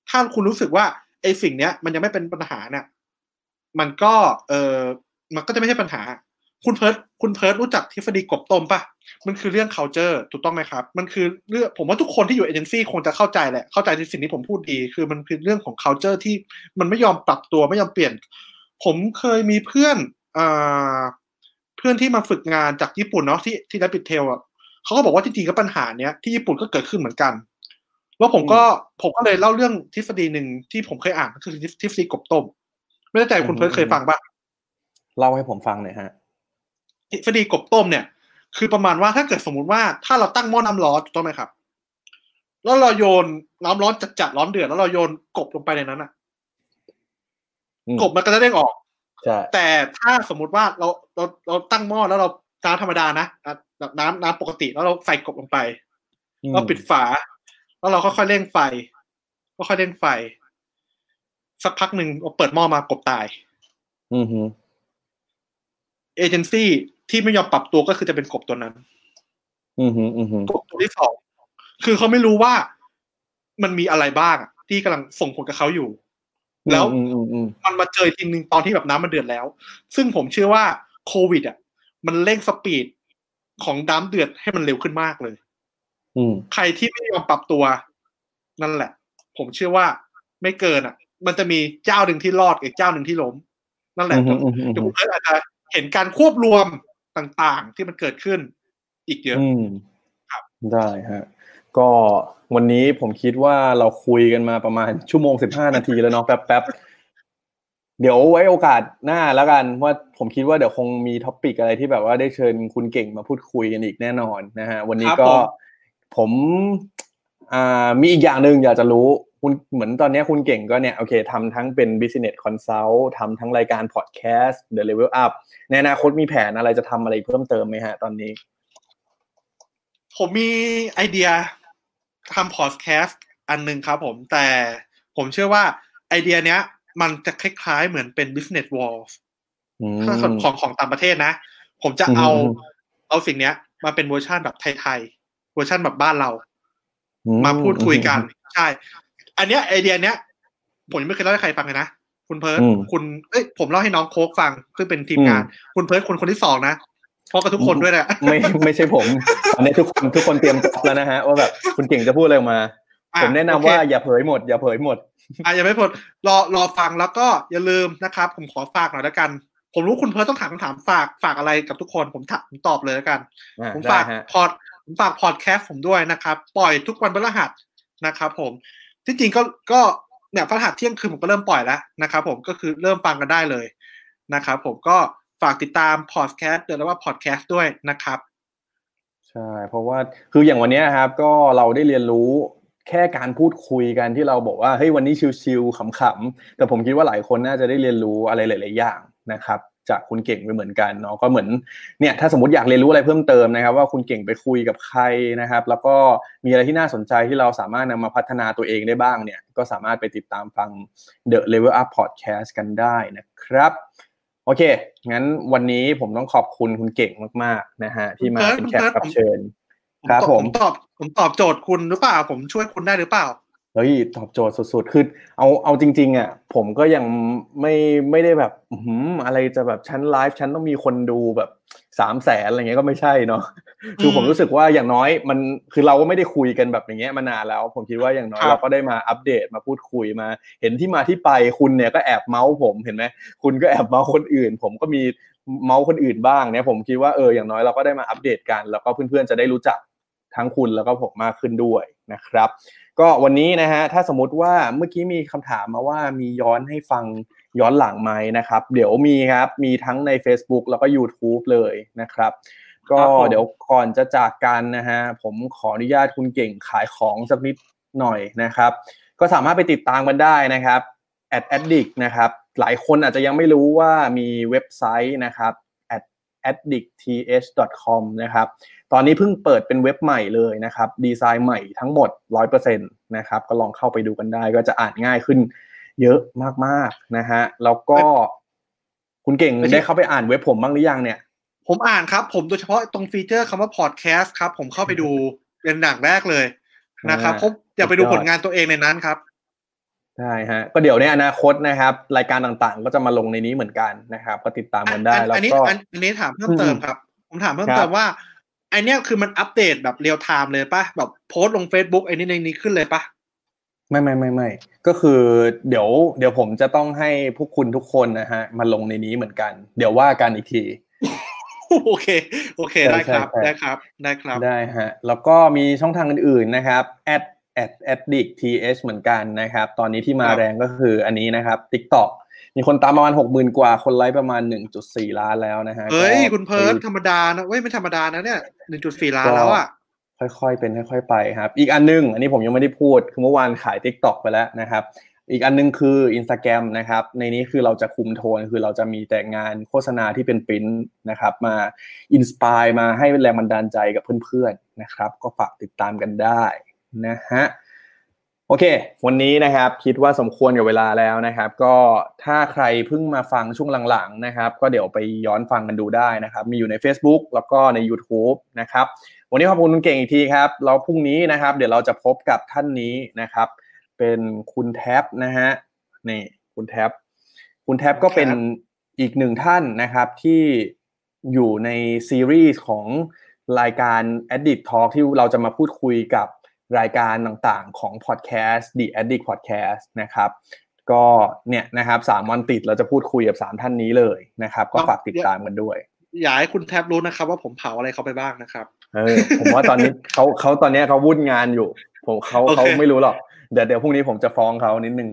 ถ้าคุณรู้สึกว่าไอ้สิ่งเนี้ย มันยังไม่เป็นปัญหาเนี่ยมันก็ เออมันก็จะไม่ใช่ปัญหา คุณเพิร์ดคุณเพิร์ดรู้จักทฤษฎีกบต้มปะมันคือเรื่อง culture ถูกต้องไหมครับ มันคือเรื่องผมว่าทุกคนที่อยู่เอเจนซี่คงจะเข้าใจแหละ เข้าใจในสิ่งที่ผมพูดดี คือมันคือเรื่องของ culture ที่มันไม่ยอมปรับตัวไม่ยอมเปลี่ยน ผมเคยมีเพื่อน เพื่อนที่มาฝึกงานจากญี่ปุ่นเนาะที่ที่ Rapid Tail อะเขาก็บอกว่าจริงๆก็ปัญหาเนี้ยที่ญี่ปุ่นก็เกิดขึ้นเหมือนกันแล้วผมก็ผมก็เลยเล่าเรื่องทฤษฎีหนึ่งที่ผมเคยอ่านก็คือทฤษฎีกบต้ม ไม่แน่ใจคุณเพิร์ดเคยฟังปะเล่าให้ผมฟังหน่อยฮะทฤษฎีกบต้มเนี่ย คือประมาณว่าถ้าเกิดสมมุติว่าถ้าเราตั้งหม้อน้ำร้อนถูกต้องไหมครับ แล้วเราโยนน้ำร้อนจัดๆร้อนเดือดแล้วเราโยนกบลงไปในนั้นอะอืมกบมันก็จะเด้งออกใช่ แต่ถ้าสมมุติว่าเราเราเราตั้งหม้อแล้วเราน้ำธรรมดานะน้ำน้ำน้ำปกติแล้วเราใส่กบลงไปอืมเราปิดฝา แล้วเราค่อยๆเร่งไฟค่อยๆเร่งไฟ สักพักหนึ่งเราเปิดหม้อมากบตาย อืมฮึเอเจนซี่ที่ไม่ยอมปรับตัวก็คือจะเป็นกบตัวนั้น อืมฮึอืมฮึกบตัวที่สองคือเขาไม่รู้ว่ามันมีอะไรบ้างอะที่กำลังส่งผลกับเขาอยู่ แล้วอืมอืมอืมมันมาเจอทีนึงตอนที่แบบน้ำมันเดือดแล้ว ซึ่งผมเชื่อว่าโควิด อะ มันเร่งสปีดของน้ำเดือดให้มันเร็วขึ้นมากเลย อืมใครที่ไม่ยอมปรับตัว นั่นแหละ ผมเชื่อว่าไม่เกินอะ มันจะมีเจ้าหนึ่งที่รอดอีกเจ้าหนึ่งที่ล้ม นั่นแหละอืมอืมอืมเดี๋ยวคุณเอิร์ธอาจจะเห็นการควบรวมต่างๆที่มันเกิดขึ้น อีกเยอะอืมครับได้ฮะ ก็วันนี้ผมคิดว่าเราคุยกันมาประมาณชั่วโมงสิบห้านาทีแล้วเนาะแป๊บแป๊บเดี๋ยวไว้โอกาสหน้าแล้วกันว่าผมคิดว่าเดี๋ยวคงมีท็อปิกอะไรที่แบบว่าได้เชิญคุณเก่งมาพูดคุยกันอีกแน่นอนนะฮะวันนี้ครับก็ผมผมอ่ามีอีกอย่างหนึ่งอยากจะรู้คุณเหมือนตอนนี้คุณเก่งก็เนี่ยโอเคทำทั้งเป็น business consult ทำทั้งรายการ podcast the level up ในอนาคตมีแผนอะไรจะทำอะไรเพิ่มเติมไหมฮะตอนนี้ ผมมีไอเดีย ทำพอดแคสต์อันหนึ่งครับผม แต่ผมเชื่อว่าไอเดียเนี้ย มันจะคล้ายๆเหมือนเป็น Business Wars อืมถ้าของของของต่างประเทศนะ ผมจะเอาอืมเอาสิ่งเนี้ย มาเป็นเวอร์ชันแบบไทยๆ เวอร์ชันแบบบ้านเราอืมาพูดคุยกัน ใช่ อันเนี้ยไอเดียเนี้ย ผมยังไม่เคยเล่าให้ใครฟังเลยนะ คุณเพิร์ดอืมคุณ เอ้ย ผมเล่าให้น้องโค้กฟังซึ่งเป็นทีมงาน คุณเพิร์ดคนคนที่สองนะเพราะกับทุกคนด้วยแหละไม่ไม่ใช่ผมอันนี้ทุกคนทุกคนเตรียมตัวแล้วนะฮะว่าแบบคุณเก่งจะพูดอะไรออกมาอ่ผมแนะนำโอเคว่าอย่าเผยหมด อย่าเผยหมดอะยังไม่พ้นรอรอฟังแล้วก็อย่าลืมนะครับ ผมขอฝากหน่อยแล้วกัน ผมรู้คุณเพิร์ทต้องถามคำถามฝากฝากอะไรกับทุกคนผมถามผมตอบเลยแล้วกันอ่าผมได้ฝากฮะพอดผมฝากพอดแคสต์ผมด้วยนะครับ ปล่อยทุกวันพฤหัสนะครับ ผมที่จริงก็ก็เนี่ยพฤหัสเที่ยงคืนผมก็เริ่มปล่อยแล้วนะครับ ผมก็คือเริ่มฟังกันได้เลยนะครับ ผมก็ ฝากติดตามพอดแคสต์เดี๋ยวว่าพอดแคสต์ด้วยนะครับ ใช่ เพราะว่าคืออย่างวันนี้ครับ ก็เราได้เรียนรู้แค่การพูดคุยกันที่เราบอกว่าเฮ้ยวันนี้ชิลๆขำๆแต่ผมคิดว่าหลายคนน่าจะได้เรียนรู้อะไรหลาย ๆ อย่างนะครับ จากคุณเก่งไปเหมือนกันเนาะก็เหมือนเนี่ยถ้าสมมติอยากเรียนรู้อะไรเพิ่มเติมนะครับ ว่าคุณเก่งไปคุยกับใครนะครับ แล้วก็มีอะไรที่น่าสนใจที่เราสามารถนำมาพัฒนาตัวเองได้บ้างเนี่ย ก็สามารถไปติดตามฟัง The Level Up Podcast กันได้นะครับ โอเค งั้นวันนี้ผมต้องขอบคุณคุณเก่งมาก ๆ นะฮะ ที่มาเป็นแขกรับเชิญ ครับตอบผมผมตอบผมตอบโจทย์คุณหรือเปล่า ผมช่วยคุณได้หรือเปล่า เฮ้ยตอบโจทย์สุดๆ คือเอาเอาจริงๆอะผมก็ยังไม่ไม่ได้แบบหืมอะไรจะแบบชั้นไลฟ์ชั้นต้องมีคนดูแบบสามแสนอะไรเงี้ยก็ไม่ใช่เนาะคือผมรู้สึกว่าอย่างน้อยมันคือเราก็ไม่ได้คุยกันแบบอย่างเงี้ยมานานแล้ว ผมคิดว่าอย่างน้อยเราก็ได้มาอัปเดตมาพูดคุยมา เห็นที่มาที่ไปคุณเนี่ยก็แอบเมาส์ผมเห็นไหมคุณก็แอบเมาส์คนอื่น ผมก็มีเมาส์คนอื่นบ้างเนี่ยผมคิดว่าเอออย่างน้อยเราก็ได้มาอัปเดตกัน แล้วก็เพื่อนๆจะได้รู้จักทั้งคุณแล้วก็ผมมากขึ้นด้วยนะครับ ก็วันนี้นะฮะถ้าสมมติว่าเมื่อกี้มีคำถามมาว่ามีย้อนให้ฟังย้อนหลังไหมนะครับ เดี๋ยวมีครับมีทั้งใน Facebook แล้วก็ YouTube เลยนะครับ ก็เดี๋ยวก่อนจะจากกันนะฮะผมขออนุญาตคุณเก่งขายของสักนิดหน่อยนะครับ ก็สามารถไปติดตามกันได้นะครับ at addict นะครับ หลายคนอาจจะยังไม่รู้ว่ามีเว็บไซต์นะครับ at addictth.com นะครับ ตอนนี้เพิ่งเปิดเป็นเว็บใหม่เลยนะครับ ดีไซน์ใหม่ทั้งหมด 100%นะครับ ก็ลองเข้าไปดูกันได้ ก็จะอ่านง่ายขึ้นเยอะมากๆนะฮะ แล้วก็คุณเก่งได้เข้าไปอ่านเว็บผมบ้างหรือยังเนี่ย ผมอ่านครับ ผมโดยเฉพาะตรงฟีเจอร์คำว่าพอดแคสต์ครับ ผมเข้าไปดูเป็นหนังแรกเลยนะครับอ่าผมอยากไปดูผลงานตัวเองในนั้นครับใช่ฮะก็เดี๋ยวในอนาคตนะครับ รายการต่างๆ ก็จะมาลงในนี้เหมือนกันนะครับ ก็ติดตามกันได้อันแล้วอันนี้ก็อันอันนี้ถามเพิ่มเติมครับ ผมถามเพิ่มครับเติมว่า ไอเนี้ยคือมันอัปเดตแบบเรียลไทม์เลยปะแบบโพสต์ลง Facebook ไอ้นี่ในนี้ขึ้นเลยปะไม่ไม่ไม่ไม่ก็คือเดี๋ยว เดี๋ยวผมจะต้องให้พวกคุณทุกคนนะฮะมาลงในนี้เหมือนกัน เดี๋ยวว่ากันอีกทีโอเค โอเคใช่ได้ครับใช่ได้ครับได้ครับได้ฮะแล้วก็มีช่องทางอื่นๆนะครับ at at addict th เหมือนกันนะครับ ตอนนี้ที่มาครับแรงก็คืออันนี้นะครับ TikTok มีคนตามประมาณหกหมื่นกว่า คนไลค์ประมาณหนึ่งจุดสี่ล้านแล้วนะฮะเฮ้ยก็คุณเพิร์ดธรรมดานะเว้ยไม่ธรรมดานะเนี่ยหนึ่งจุดสี่ล้านแล้วอะค่อยๆเป็นค่อยๆไปครับ อีกอันนึง อันนี้ผมยังไม่ได้พูด คือเมื่อวานขาย Tik t o อกไปแล้วนะครับ อีกอันนึงคือ Instagram นะครับ ในนี้คือเราจะคุมโทน คือเราจะมีแต่งานโฆษณาที่เป็นปริ้นนะครับ มาอินสปายมาให้แรงบันดาลใจกับเพื่อนๆนะครับ ก็ฝากติดตามกันได้นะฮะ โอเค วันนี้นะครับคิดว่าสมควรกับเวลาแล้วนะครับ ก็ถ้าใครเพิ่งมาฟังช่วงหลังๆนะครับ ก็เดี๋ยวไปย้อนฟังกันดูได้นะครับ มีอยู่ใน Facebook แล้วก็ใน YouTube นะครับ วันนี้ขอบคุณคุณเก่งอีกทีครับแล้วพรุ่งนี้นะครับ เดี๋ยวเราจะพบกับท่านนี้นะครับ เป็นคุณแท็บนะฮะนี่คุณแท็บคุณแท็บก็เป็นอีกหนึ่งท่านนะครับที่อยู่ในซีรีส์ของรายการ Addict Talk ที่เราจะมาพูดคุยกับ รายการต่างๆของ Podcast The Addict Podcast นะครับ ก็เนี่ยนะครับสามวันติดเราจะพูดคุยกับสามท่านนี้เลยนะครับ ก็ฝากติดตามกันด้วย อยากให้คุณแทบรู้นะครับ ว่าผมเผาอะไรเขาไปบ้างนะครับเออผมว่าตอนนี้เขาเขาตอนนี้เขาวุ่นงานอยู่ ผมเขาโอเคเขาไม่รู้หรอกเดี๋ยวเดี๋ยวพรุ่งนี้ผมจะฟ้องเขานิดนึง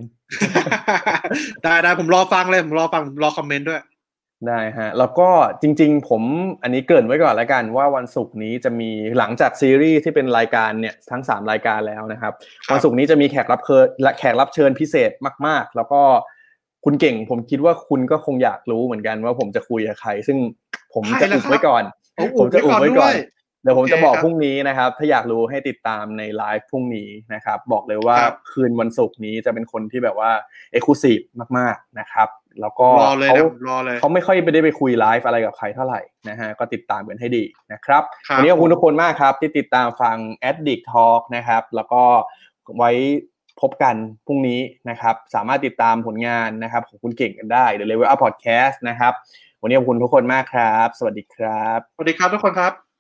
ได้ได้ผมรอฟังเลยผมรอฟังผมรอคอมเมนต์ด้วย ได้ฮะแล้วก็จริง ๆ ผมอันนี้เกรินไว้ก่อนแล้วกันว่าวันศุกร์นี้จะมีหลังจากซีรีส์ที่เป็นรายการเนี่ยทั้ง 3 รายการแล้วนะครับครับวันศุกร์นี้จะมีแขกรับเชิญและแขกรับเชิญพิเศษมาก ๆ แล้วก็คุณเก่ง ผมคิดว่าคุณก็คงอยากรู้เหมือนกันว่าผมจะคุยกับใคร ซึ่งผมจะอุบไว้ก่อนโอ้ผมจะอุบไว้ก่อนด้วยเดี๋ยวผมจะบอกโอเคครับพรุ่งนี้นะครับ ถ้าอยากรู้ให้ติดตามในไลฟ์พรุ่งนี้นะครับ บอกเลยว่าครับคืนวันศุกร์นี้จะเป็นคนที่แบบว่าเอกลูซีฟมากๆนะครับ แล้วก็รอเลยเขานะผมรอเลยเขาไม่ค่อยไปได้ไปคุยไลฟ์อะไรกับใครเท่าไหร่นะฮะก็ติดตามกันให้ดีนะครับครับวันนี้ขอบคุณทุกคนมากครับ ที่ติดตามฟัง Addict Talk นะครับ แล้วก็ไว้พบกันพรุ่งนี้นะครับ สามารถติดตามผลงานนะครับของคุณเก่งกันได้ The Level Up Podcast นะครับ วันนี้ขอบคุณทุกคนมากครับ สวัสดีครับ สวัสดีครับทุกคนครับ